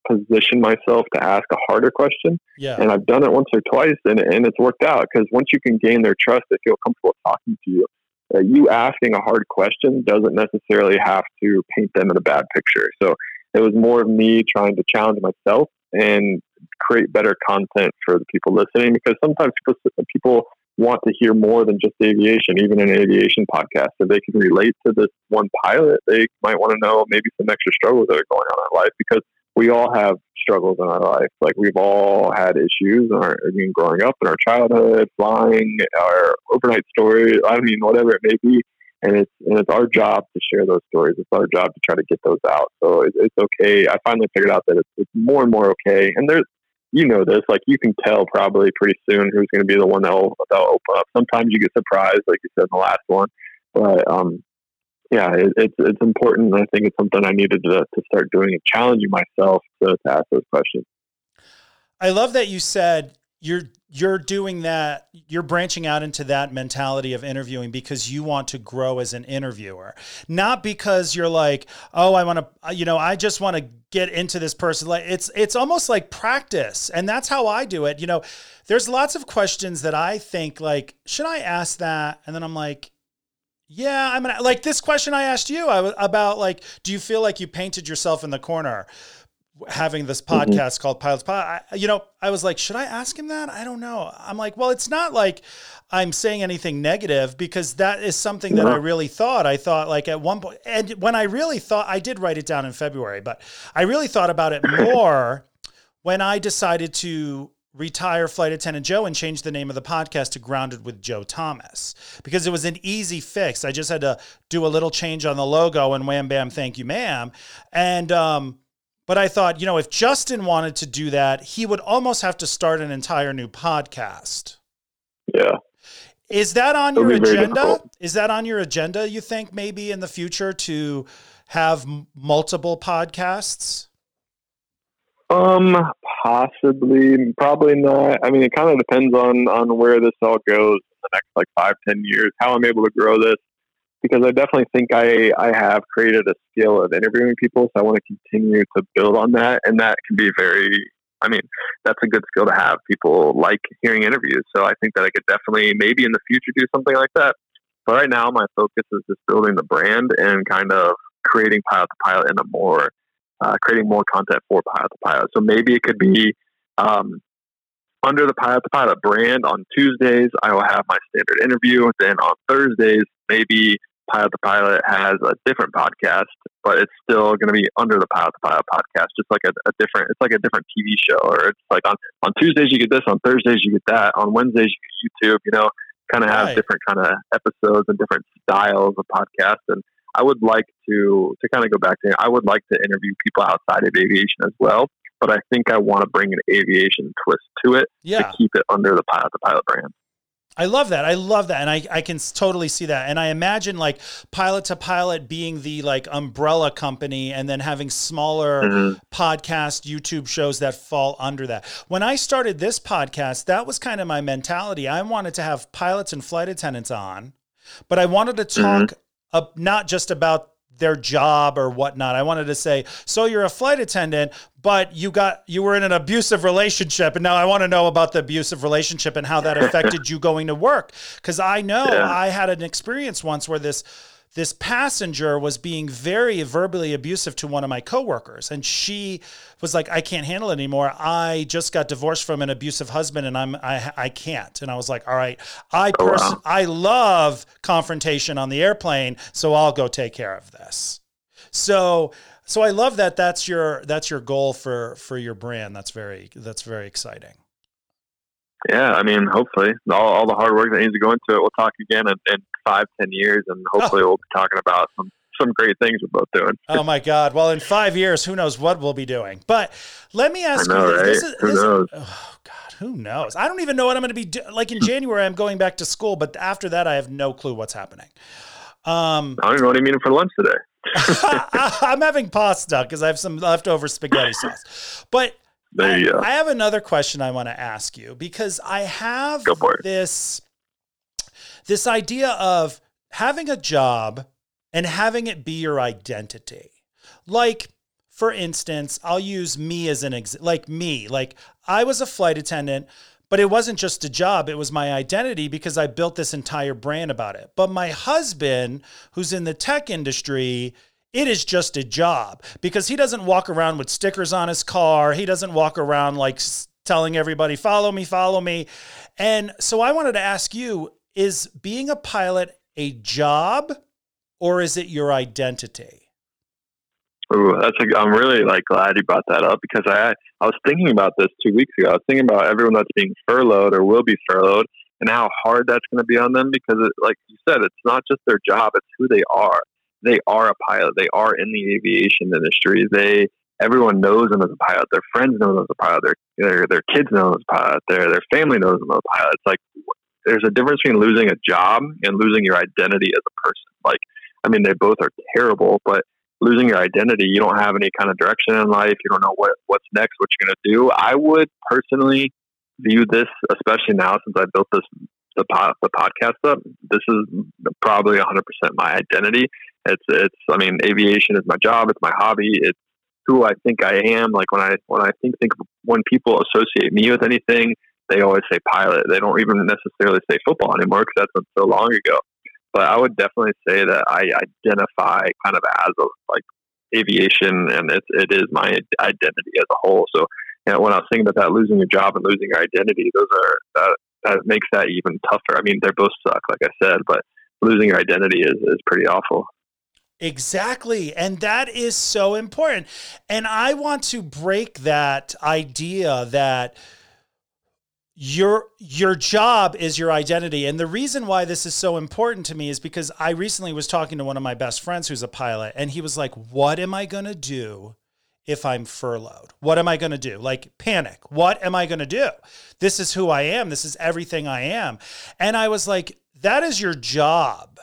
position myself to ask a harder question. Yeah. And I've done it once or twice and, and it's worked out because once you can gain their trust, they feel comfortable talking to you. Uh, you asking a hard question doesn't necessarily have to paint them in a bad picture. So it was more of me trying to challenge myself and create better content for the people listening because sometimes people, people want to hear more than just aviation, even an aviation podcast. If they can relate to this one pilot, they might want to know maybe some extra struggles that are going on in life because we all have struggles in our life. Like we've all had issues in our, I mean, growing up in our childhood, flying, our overnight story. I mean, whatever it may be. And it's, and it's our job to share those stories. It's our job to try to get those out. So it, it's okay. I finally figured out that it's, it's more and more okay. And there's, you know this, like you can tell probably pretty soon who's going to be the one that'll, that'll open up. Sometimes you get surprised, like you said in the last one, but um, yeah, it, it's it's important. I think it's something I needed to, to start doing and challenging myself to, to ask those questions. I love that you said you're you're doing that you're branching out into that mentality of interviewing because you want to grow as an interviewer. Not because you're like oh i want to you know i just want to get into this person. Like it's it's almost like practice and that's how i do it. You know there's lots of questions that i think like should i ask that? And then i'm like yeah, I mean, like this question I asked you about, like, do you feel like you painted yourself in the corner having this mm-hmm. podcast mm-hmm. called Pilots Pod? I, you know, I was like, should I ask him that? I don't know. I'm like, well, it's not like I'm saying anything negative because that is something that I really thought. I thought like at one point, and when I really thought, I did write it down in February, but I really thought about it more when I decided to retire Flight Attendant Joe and change the name of the podcast to Grounded with Joe Thomas because it was an easy fix. I just had to do a little change on the logo and wham bam, thank you, ma'am. And um, but I thought, you know, if Justin wanted to do that, he would almost have to start an entire new podcast. Yeah. Is that on your agenda? Is that on your agenda, you think, maybe in the future to have m- multiple podcasts? Um, possibly, probably not. I mean, it kind of depends on on where this all goes in the next like five, ten years. How I'm able to grow this, because I definitely think I I have created a skill of interviewing people, so I want to continue to build on that, and that can be very. I mean, that's a good skill to have. People like hearing interviews, so I think that I could definitely maybe in the future do something like that. But right now, my focus is just building the brand and kind of creating pilot to pilot in a more uh, creating more content for Pilot to Pilot. So maybe it could be um, under the Pilot to Pilot brand on Tuesdays, I will have my standard interview. Then on Thursdays, maybe Pilot to Pilot has a different podcast, but it's still going to be under the Pilot to Pilot podcast, just like a, a, different. It's like a different TV show, or it's like on on Tuesdays you get this, on Thursdays you get that, on Wednesdays you get YouTube. You know, kind of have right. different kind of episodes and different styles of podcasts, and I would like to to kind of go back to. I would like to interview people outside of aviation as well, but I think I want to bring an aviation twist to it yeah. to keep it under the pilot to pilot brand. I love that. I love that. And I, I can totally see that. And I imagine like pilot to pilot being the like umbrella company and then having smaller mm-hmm. podcast, YouTube shows that fall under that. When I started this podcast, that was kind of my mentality. I wanted to have pilots and flight attendants on, but I wanted to talk mm-hmm uh, not just about their job or whatnot. I wanted to say, so you're a flight attendant, but you got you were in an abusive relationship, and now I want to know about the abusive relationship and how that affected you going to work. Because I know yeah. I had an experience once where this this passenger was being very verbally abusive to one of my coworkers and she was like I can't handle it anymore. I just got divorced from an abusive husband and I'm I I can't. And I was like, "All right, I Oh, pers- wow. I love confrontation on the airplane, so I'll go take care of this." So so I love that that's your that's your goal for for your brand. That's very that's very exciting. Yeah, I mean, hopefully, all, all the hard work that needs to go into it. We'll talk again in, in five, ten years, and hopefully, we'll be talking about some some great things we're both doing. Oh my God! Well, in five years, who knows what we'll be doing? But let me ask know, you: this, this right? is, Who this is- knows? oh God, who knows? I don't even know what I'm going to be do- like in January. I'm going back to school, but after that, I have no clue what's happening. Um, I don't even know what I'm eating for lunch today. I'm having pasta because I have some leftover spaghetti sauce. But There you I, go. I have another question I want to ask you because I have Go for it. this this idea of having a job and having it be your identity. Like for instance, I'll use me as an ex- like me, like I was a flight attendant, but it wasn't just a job, it was my identity because I built this entire brand about it. But my husband, who's in the tech industry, it is just a job because he doesn't walk around with stickers on his car. He doesn't walk around like telling everybody, follow me, follow me. And so I wanted to ask you is being a pilot a job or is it your identity? Ooh, that's a, I'm really like glad you brought that up because I I was thinking about this two weeks ago. I was thinking about everyone that's being furloughed or will be furloughed and how hard that's going to be on them because, it, like you said, it's not just their job; it's who they are. They are a pilot. They are in the aviation industry. They everyone knows them as a pilot. Their friends know them as a pilot. Their their their kids know them as a pilot. Their their family knows them as a pilot. It's like there's a difference between losing a job and losing your identity as a person. Like, I mean, they both are terrible, but losing your identity, you don't have any kind of direction in life. You don't know what what's next, what you're to do. I would personally view this, especially now since I built this the pod, the podcast up. This is probably 100% my identity. It's it's. I mean, aviation is my job. It's my hobby. It's who I think I am. Like when I when I think think when people associate me with anything, they always say pilot. They don't even necessarily say football anymore because that's been so long ago. But I would definitely say that I identify kind of as a like aviation, and it's it is my identity as a whole. So, you know, when I was thinking about that, losing your job and losing your identity, those are that that makes that even tougher. I mean, they're both suck, like I said, but losing your identity is is pretty awful. Exactly. And that is so important. And I want to break that idea that your your job is your identity. And the reason why this is so important to me is because I recently was talking to one of my best friends who's a pilot and he was like, "What am I going to do if I'm furloughed? What am I going to do? Like panic. What am I going to do? This is who I am. This is everything I am." And I was like, "That is your job."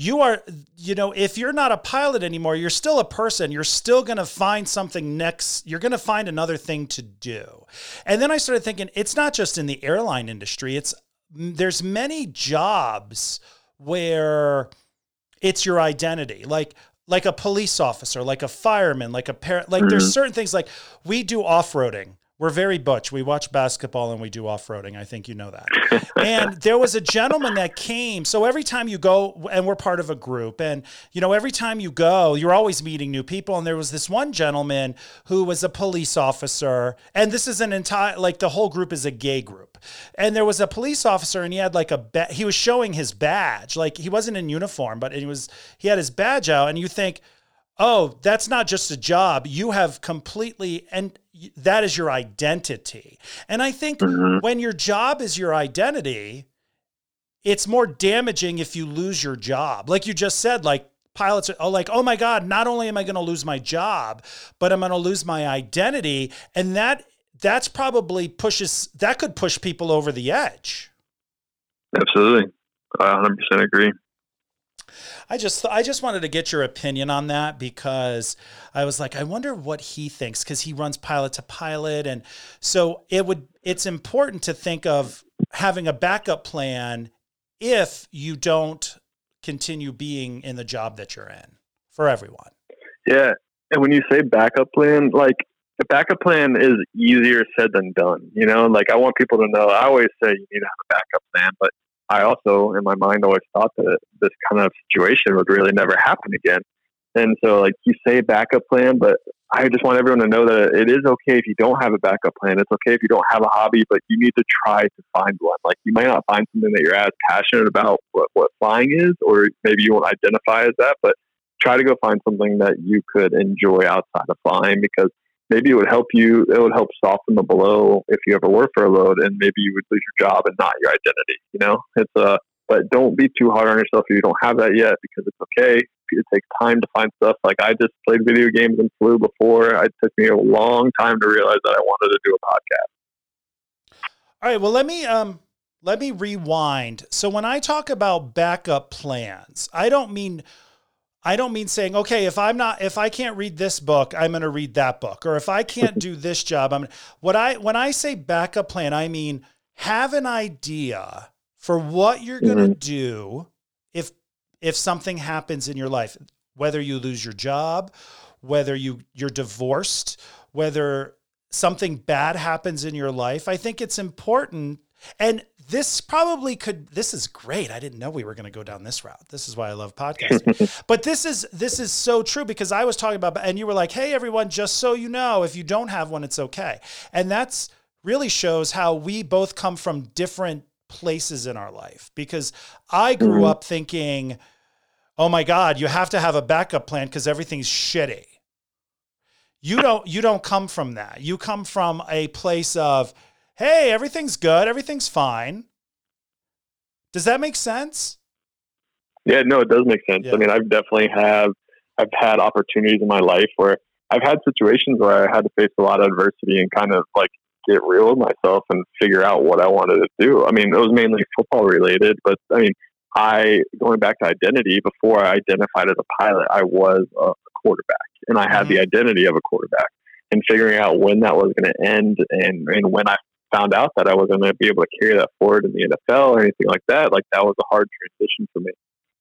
you are you know if you're not a pilot anymore you're still a person you're still going to find something next you're going to find another thing to do and then i started thinking it's not just in the airline industry it's there's many jobs where it's your identity like like a police officer like a fireman like a parent like there's mm-hmm. certain things like we do off-roading we're very butch. We watch basketball and we do off roading. I think you know that. and there was a gentleman that came. So every time you go, and we're part of a group, and you know, every time you go, you're always meeting new people. And there was this one gentleman who was a police officer, and this is an entire like the whole group is a gay group. And there was a police officer, and he had like a ba- he was showing his badge, like he wasn't in uniform, but he was he had his badge out, and you think oh, that's not just a job. You have completely, and that is your identity. And I think Mhm. when your job is your identity, it's more damaging if you lose your job. Like you just said, like pilots are oh, like, oh my God, not only am I going to lose my job, but I'm going to lose my identity. And that, that's probably pushes, that could push people over the edge. Absolutely, I 100% agree. I just I just wanted to get your opinion on that because I was like I wonder what he thinks cuz he runs pilot to pilot and so it would it's important to think of having a backup plan if you don't continue being in the job that you're in for everyone. Yeah, and when you say backup plan, like the backup plan is easier said than done. You know, like I want people to know. I always say you need to have a backup plan, but I also, in my mind, always thought that this kind of situation would really never happen again. And so, like you say, backup plan, but I just want everyone to know that it is okay if you don't have a backup plan. It's okay if you don't have a hobby, but you need to try to find one. Like you might not find something that you're as passionate about what, what flying is, or maybe you won't identify as that, but try to go find something that you could enjoy outside of flying because maybe it would help you, it would help soften the blow if you ever were furloughed and maybe you would lose your job and not your identity. You know, it's a, uh, but don't be too hard on yourself if you don't have that yet because it's okay. It takes time to find stuff. Like I just played video games and flew before. It took me a long time to realize that I wanted to do a podcast. All right. Well, let me um let me rewind. So when I talk about backup plans, I don't mean I don't mean saying, okay, if I'm not, if I can't read this book, I'm going to read that book. Or if I can't do this job, I'm what I, when I say backup plan, I mean, have an idea for what you're going to mm-hmm. do if, if something happens in your life, whether you lose your job, whether you you're divorced, whether something bad happens in your life. I think it's important and this probably could this is great. I didn't know we were going to go down this route. This is why i love podcasting. But this is this is so true because i was talking about and you were like hey everyone just so you know if you don't have one it's okay. And that's really shows how we both come from different places in our life because i grew mm-hmm. up thinking oh my god you have to have a backup plan because everything's shitty. You don't you don't come from that. You come from a place of hey, everything's good, everything's fine. Does that make sense? Yeah, no, it does make sense. Yeah. I mean, I've definitely have I've had opportunities in my life where I've had situations where I had to face a lot of adversity and kind of like get real with myself and figure out what I wanted to do. I mean, it was mainly football related, but I mean, I going back to identity before I identified as a pilot, I was a quarterback and I had mm-hmm. the identity of a quarterback and figuring out when that was going to end and, and when I found out that I wasn't going to be able to carry that forward in the NFL or anything like that, like that was a hard transition for me.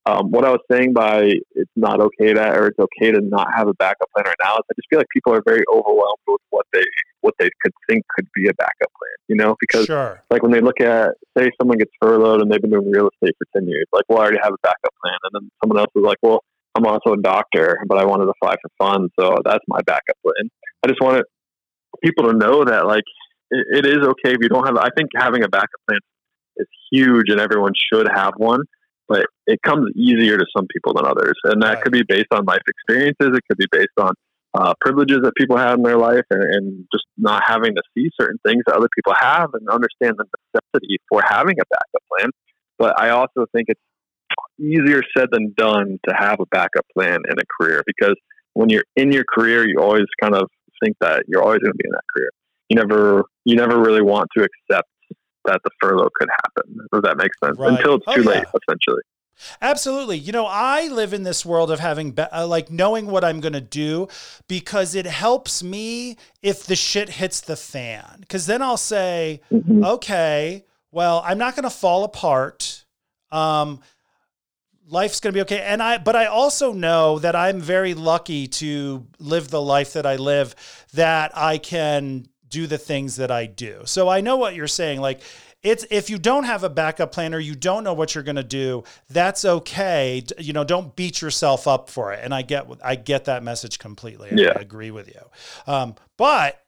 Um, what I was saying by it's not okay to or it's okay to not have a backup plan right now is I just feel like people are very overwhelmed with what they what they could think could be a backup plan. You know, because sure. like when they look at say someone gets furloughed and they've been doing real estate for ten years, like well I already have a backup plan, and then someone else is like, well I'm also a doctor, but I wanted to fly for fun, so that's my backup plan. I just wanted people to know that like it is okay if you don't have. I think having a backup plan is huge, and everyone should have one. But it comes easier to some people than others, and that right. could be based on life experiences. It could be based on uh, privileges that people have in their life, and, and just not having to see certain things that other people have, and understand the necessity for having a backup plan. But I also think it's easier said than done to have a backup plan in a career because when you're in your career, you always kind of think that you're always going to be in that career you never you never really want to accept that the furlough could happen. Does that make sense? Right. Until it's oh, too oh, late, yeah. essentially. Absolutely. You know, I live in this world of having, be- uh, like, knowing what I'm going to do because it helps me if the shit hits the fan. Because then I'll say, mm-hmm. okay, well, I'm not going to fall apart. Um, life's going to be okay and i but i also know that i'm very lucky to live the life that i live that i can do the things that I do. So I know what you're saying. Like, it's if you don't have a backup plan or you don't know what you're going to do, that's okay. You know, don't beat yourself up for it. And I get I get that message completely. Yeah. I agree with you. Um, but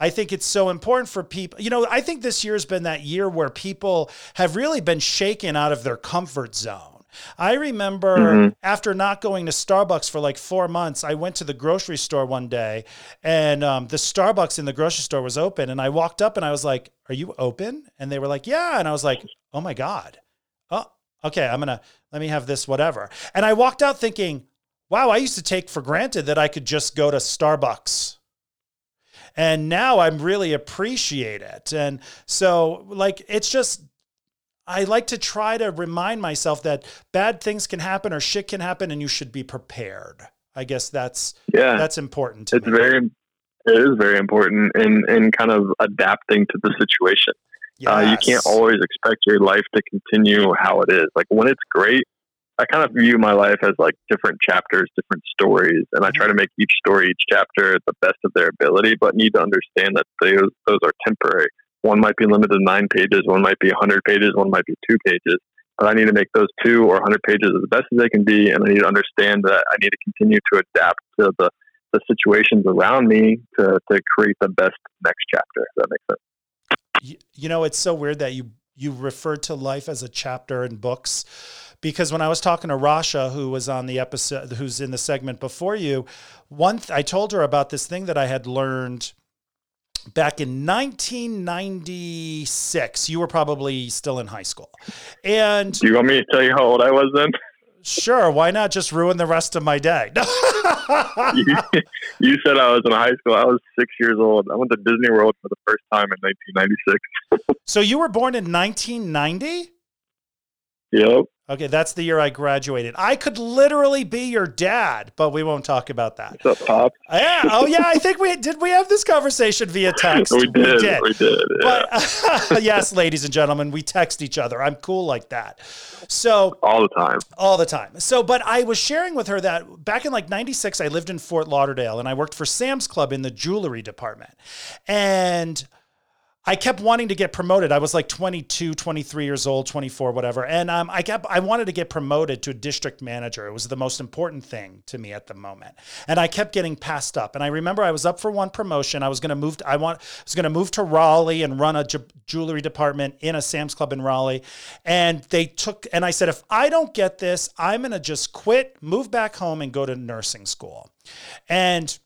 I think it's so important for people. You know, I think this year has been that year where people have really been shaken out of their comfort zone. I remember mm-hmm. after not going to Starbucks for like four months, I went to the grocery store one day and um, the Starbucks in the grocery store was open. And I walked up and I was like, Are you open? And they were like, Yeah. And I was like, Oh my God. Oh, okay. I'm going to let me have this, whatever. And I walked out thinking, Wow, I used to take for granted that I could just go to Starbucks and now I'm really appreciate it. And so like it's just I like to try to remind myself that bad things can happen or shit can happen and you should be prepared. I guess that's yeah, that's important. it's me. very it is very important in in kind of adapting to the situation. Yes. Uh, you can't always expect your life to continue how it is. Like when it's great, I kind of view my life as like different chapters, different stories, and I try to make each story, each chapter, the best of their ability. But need to understand that those those are temporary. One might be limited to nine pages, one might be 100 pages, one might be two pages. but I need to make those two or 100 pages as best as they can be, and I need to understand that I need to continue to adapt to the the situations around me to to create the best next chapter. If that makes sense. You, know, it's so weird that you you referred to life as a chapter in books because when I was talking to Rasha, who was on the episode, who's in the segment before you, one th- I told her about this thing that I had learned back in 1996. You were probably still in high school, and Do you want me to tell you how old I was then? sure, why not just ruin the rest of my day? you, you said I was in high school. I was six years old. I went to Disney World for the first time in 1996. so you were born in 1990? Yep. Okay, that's the year I graduated. I could literally be your dad, but we won't talk about that. What's up, Pop? Yeah. Oh, yeah. I think we did. We have this conversation via text. We did. We did. yeah. But yes, ladies and gentlemen, we text each other. I'm cool like that. So All the time. all the time. So, but I was sharing with her that back in like 96, I lived in Fort Lauderdale and I worked for Sam's Club in the jewelry department. And I kept wanting to get promoted. I was like 22, 23 years old, 24, whatever. And um, I kept, I wanted to get promoted to a district manager. It was the most important thing to me at the moment. And I kept getting passed up. And I remember I was up for one promotion. I was going to move, to, I want, I was going to move to Raleigh and run a ju- jewelry department in a Sam's Club in Raleigh. And they took, and I said, if I don't get this, I'm going to just quit, move back home and go to nursing school. And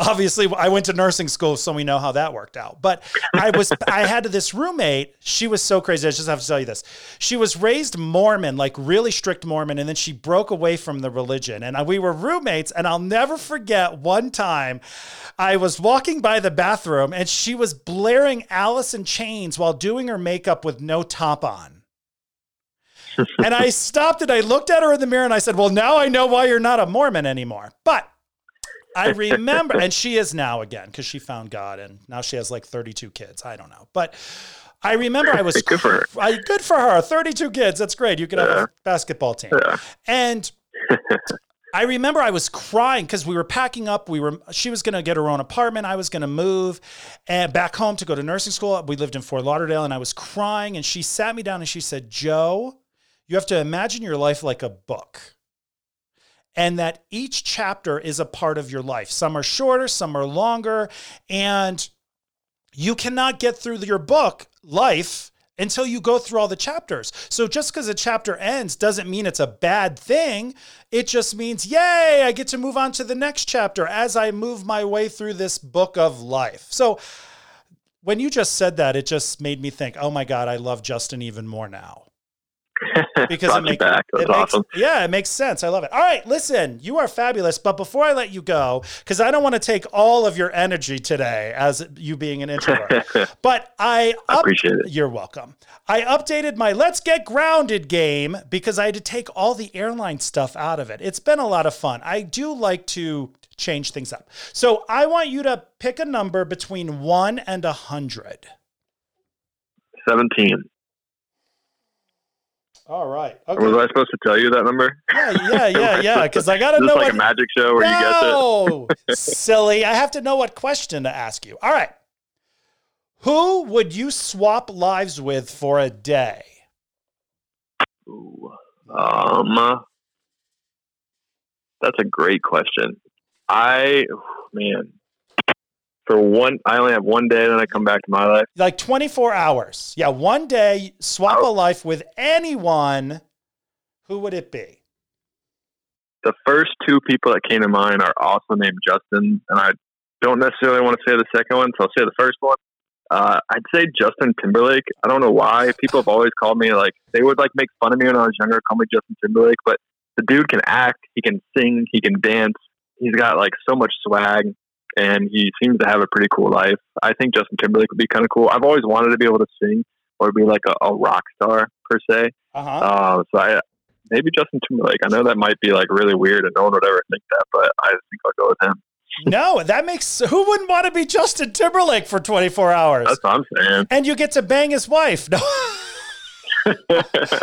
obviously I went to nursing school, so we know how that worked out. But I was I had this roommate. She was so crazy. I just have to tell you this. She was raised Mormon, like really strict Mormon, and then she broke away from the religion. And uh, we were roommates. And I'll never forget one time I was walking by the bathroom and she was blaring Alice in Chains while doing her makeup with no top on. and I stopped and I looked at her in the mirror and I said, Well, now I know why you're not a Mormon anymore. But I remember, and she is now again because she found God, and now she has like 32 kids. I don't know, but I remember I was Good for her. I, good for her. 32 kids. That's great. You could have Yeah. a basketball team. Yeah. And I remember I was crying because we were packing up. We were she was gonna get her own apartment. I was gonna move and back home to go to nursing school. We lived in Fort Lauderdale, and I was crying. And she sat me down and she said, "Joe, you have to imagine your life like a book." And that each chapter is a part of your life. Some are shorter, some are longer, and you cannot get through your book life until you go through all the chapters. So just because a chapter ends doesn't mean it's a bad thing. It just means, yay, I get to move on to the next chapter as I move my way through this book of life. So when you just said that, it just made me think, oh my God, I love Justin even more now. Because it you makes back. That's it makes, awesome. yeah, it makes sense. I love it. All right, listen, you are fabulous. But before I let you go, because I don't want to take all of your energy today as you being an introvert, but I I appreciate it. you're welcome. I updated my Let's Get Grounded game because I had to take all the airline stuff out of it. It's been a lot of fun. I do like to change things up. So I want you to pick a number between one and a hundred. 17. All right. Was I supposed to tell you that number? Yeah, yeah, yeah, yeah. Because I got to Is this know like what. a magic show where you guess it? no, silly. I have to know what question to ask you. All right. Who would you swap lives with for a day? Ooh. Um, that's a great question. I, man, for one, I only have one day, then I come back to my life. Like 24 hours. Yeah, one day, swap a life with anyone. Who would it be? The first two people that came to mind are also named Justin, and I don't necessarily want to say the second one, so I'll say the first one. Uh, I'd say Justin Timberlake. I don't know why. People have always called me like they would like make fun of me when I was younger, call me Justin Timberlake, but the dude can act, he can sing, he can dance. He's got like so much swag, and he seems to have a pretty cool life. I think Justin Timberlake would be kind of cool. I've always wanted to be able to sing or be like a, a rock star per se. Uh huh. Uh, so I maybe Justin Timberlake. I know that might be like really weird, and no one would ever think that, but I think I'll go with him. no, that makes. Who wouldn't want to be Justin Timberlake for 24 hours? That's what I'm saying. and you get to bang his wife. No.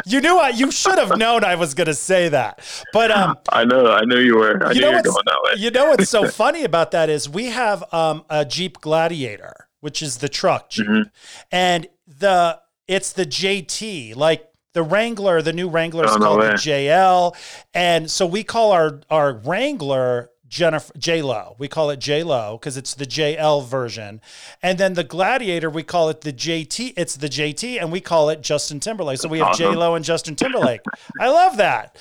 You knew I, you should have known I was going to say that. But um, I know, I knew you were. I You knew know you were going that way. You know what's so funny about that is we have um, a Jeep Gladiator, which is the truck Jeep, Mhm. and the it's the JT, like The Wrangler, the new Wrangler is Oh, no called the. JL, and so we call our our Wrangler Jennifer J Lo. We call it J Lo because it's the JL version, and then the Gladiator we call it the JT. It's the JT, and we call it Justin Timberlake. So we have Awesome. J Lo and Justin Timberlake. I love that.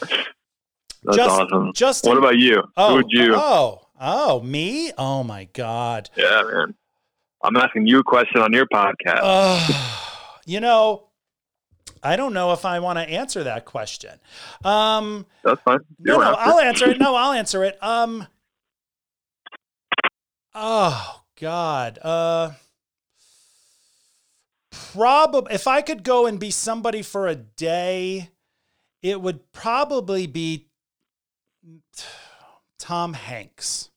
That's Just- awesome. Justin. What about you? oh, Who would you? Oh, oh, me? Oh my God. Yeah, man. I'm asking you a question on your podcast. Uh, you know, I don't know if I want to answer that question. Um, That's fine. You no, no, to. I'll answer it. No, I'll answer it. Um, oh God. Uh, probably if I could go and be somebody for a day, it would probably be Tom Hanks.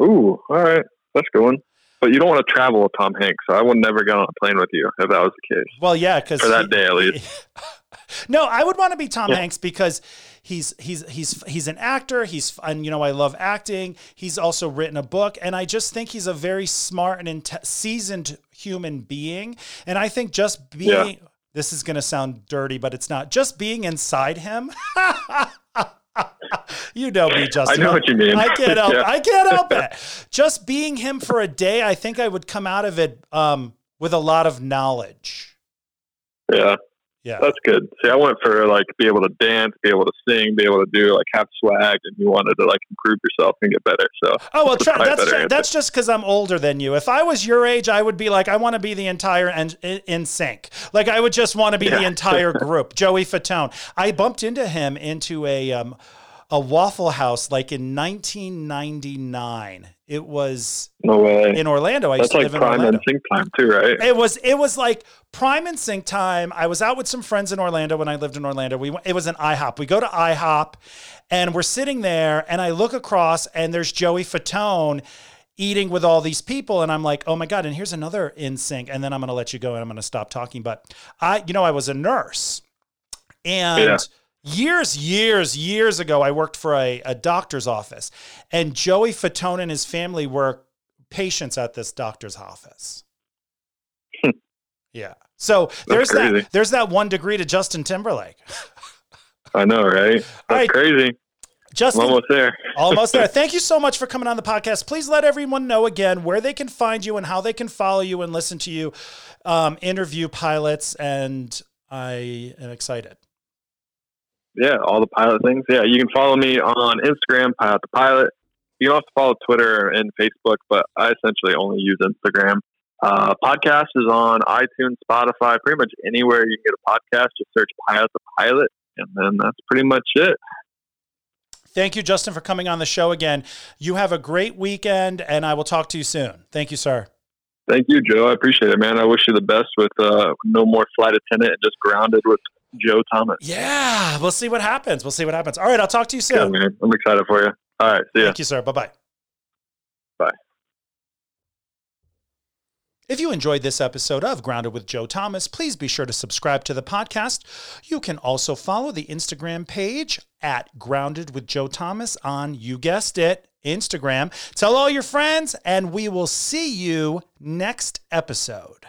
Ooh, all right. That's a good one. But you don't want to travel with Tom Hanks, so I would never get on a plane with you if that was the case. Well, yeah, because For that day, at least. no, I would want to be Tom Yeah. Hanks because he's he's he's he's an actor. He's and you know I love acting. He's also written a book, and I just think he's a very smart and inte- seasoned human being. And I think just being Yeah. this is going to sound dirty, but it's not. Just being inside him. you know me, Justin. I know what you mean. I can't help. Yeah. I can't help it. Just being him for a day, I think I would come out of it um, with a lot of knowledge. Yeah, Yeah. that's good. See, I went for like be able to dance, be able to sing, be able to do like have swag, and you wanted to like improve yourself and get better. So Oh well, That's tra- that's better answer. that's just because I'm older than you. If I was your age, I would be like, I want to be the entire en- in, NSYNC. Like I would just want to be the entire group. Joey Fatone. I bumped into him into a um, a Waffle House like in 1999. It was no way. in Orlando. I used That's to like live in prime Orlando. NSYNC time too, right? It was it was like prime NSYNC time. I was out with some friends in Orlando when I lived in Orlando. We it was an IHOP. We go to IHOP, and we're sitting there, and I look across, and there's Joey Fatone eating with all these people, and I'm like, oh my god! And here's another NSYNC, and then I'm gonna let you go, and I'm gonna stop talking. But I, you know, I was a nurse, and. Yeah. Years, years, years ago, I worked for a, a doctor's office, and Joey Fatone and his family were patients at this doctor's office. yeah. So there's crazy. that there's that one degree to Justin Timberlake. I know, right? That's right. crazy. I'm Justin, almost there. almost there. Thank you so much for coming on the podcast. Please let everyone know again where they can find you and how they can follow you and listen to you um, interview pilots. And I am excited. Yeah, all the pilot things. Yeah, you can follow me on Instagram, Pilot to Pilot. You can also follow Twitter and Facebook, but I essentially only use Instagram. Uh, podcast is on iTunes, Spotify, pretty much anywhere you can get a podcast. Just search Pilot to Pilot, and then that's pretty much it. Thank you, Justin, for coming on the show again. You have a great weekend, and I will talk to you soon. Thank you, sir. Thank you, Joe. I appreciate it, man. I wish you the best with uh, no more flight attendant and just grounded with Joe Thomas. Yeah, we'll see what happens. We'll see what happens. All right, I'll talk to you Yeah, soon. man. I'm excited for you. All right, see ya. Thank you, sir. Bye bye. Bye. If you enjoyed this episode of Grounded with Joe Thomas, please be sure to subscribe to the podcast. You can also follow the Instagram page at Grounded with Joe Thomas on, you guessed it, Instagram. Tell all your friends, and we will see you next episode.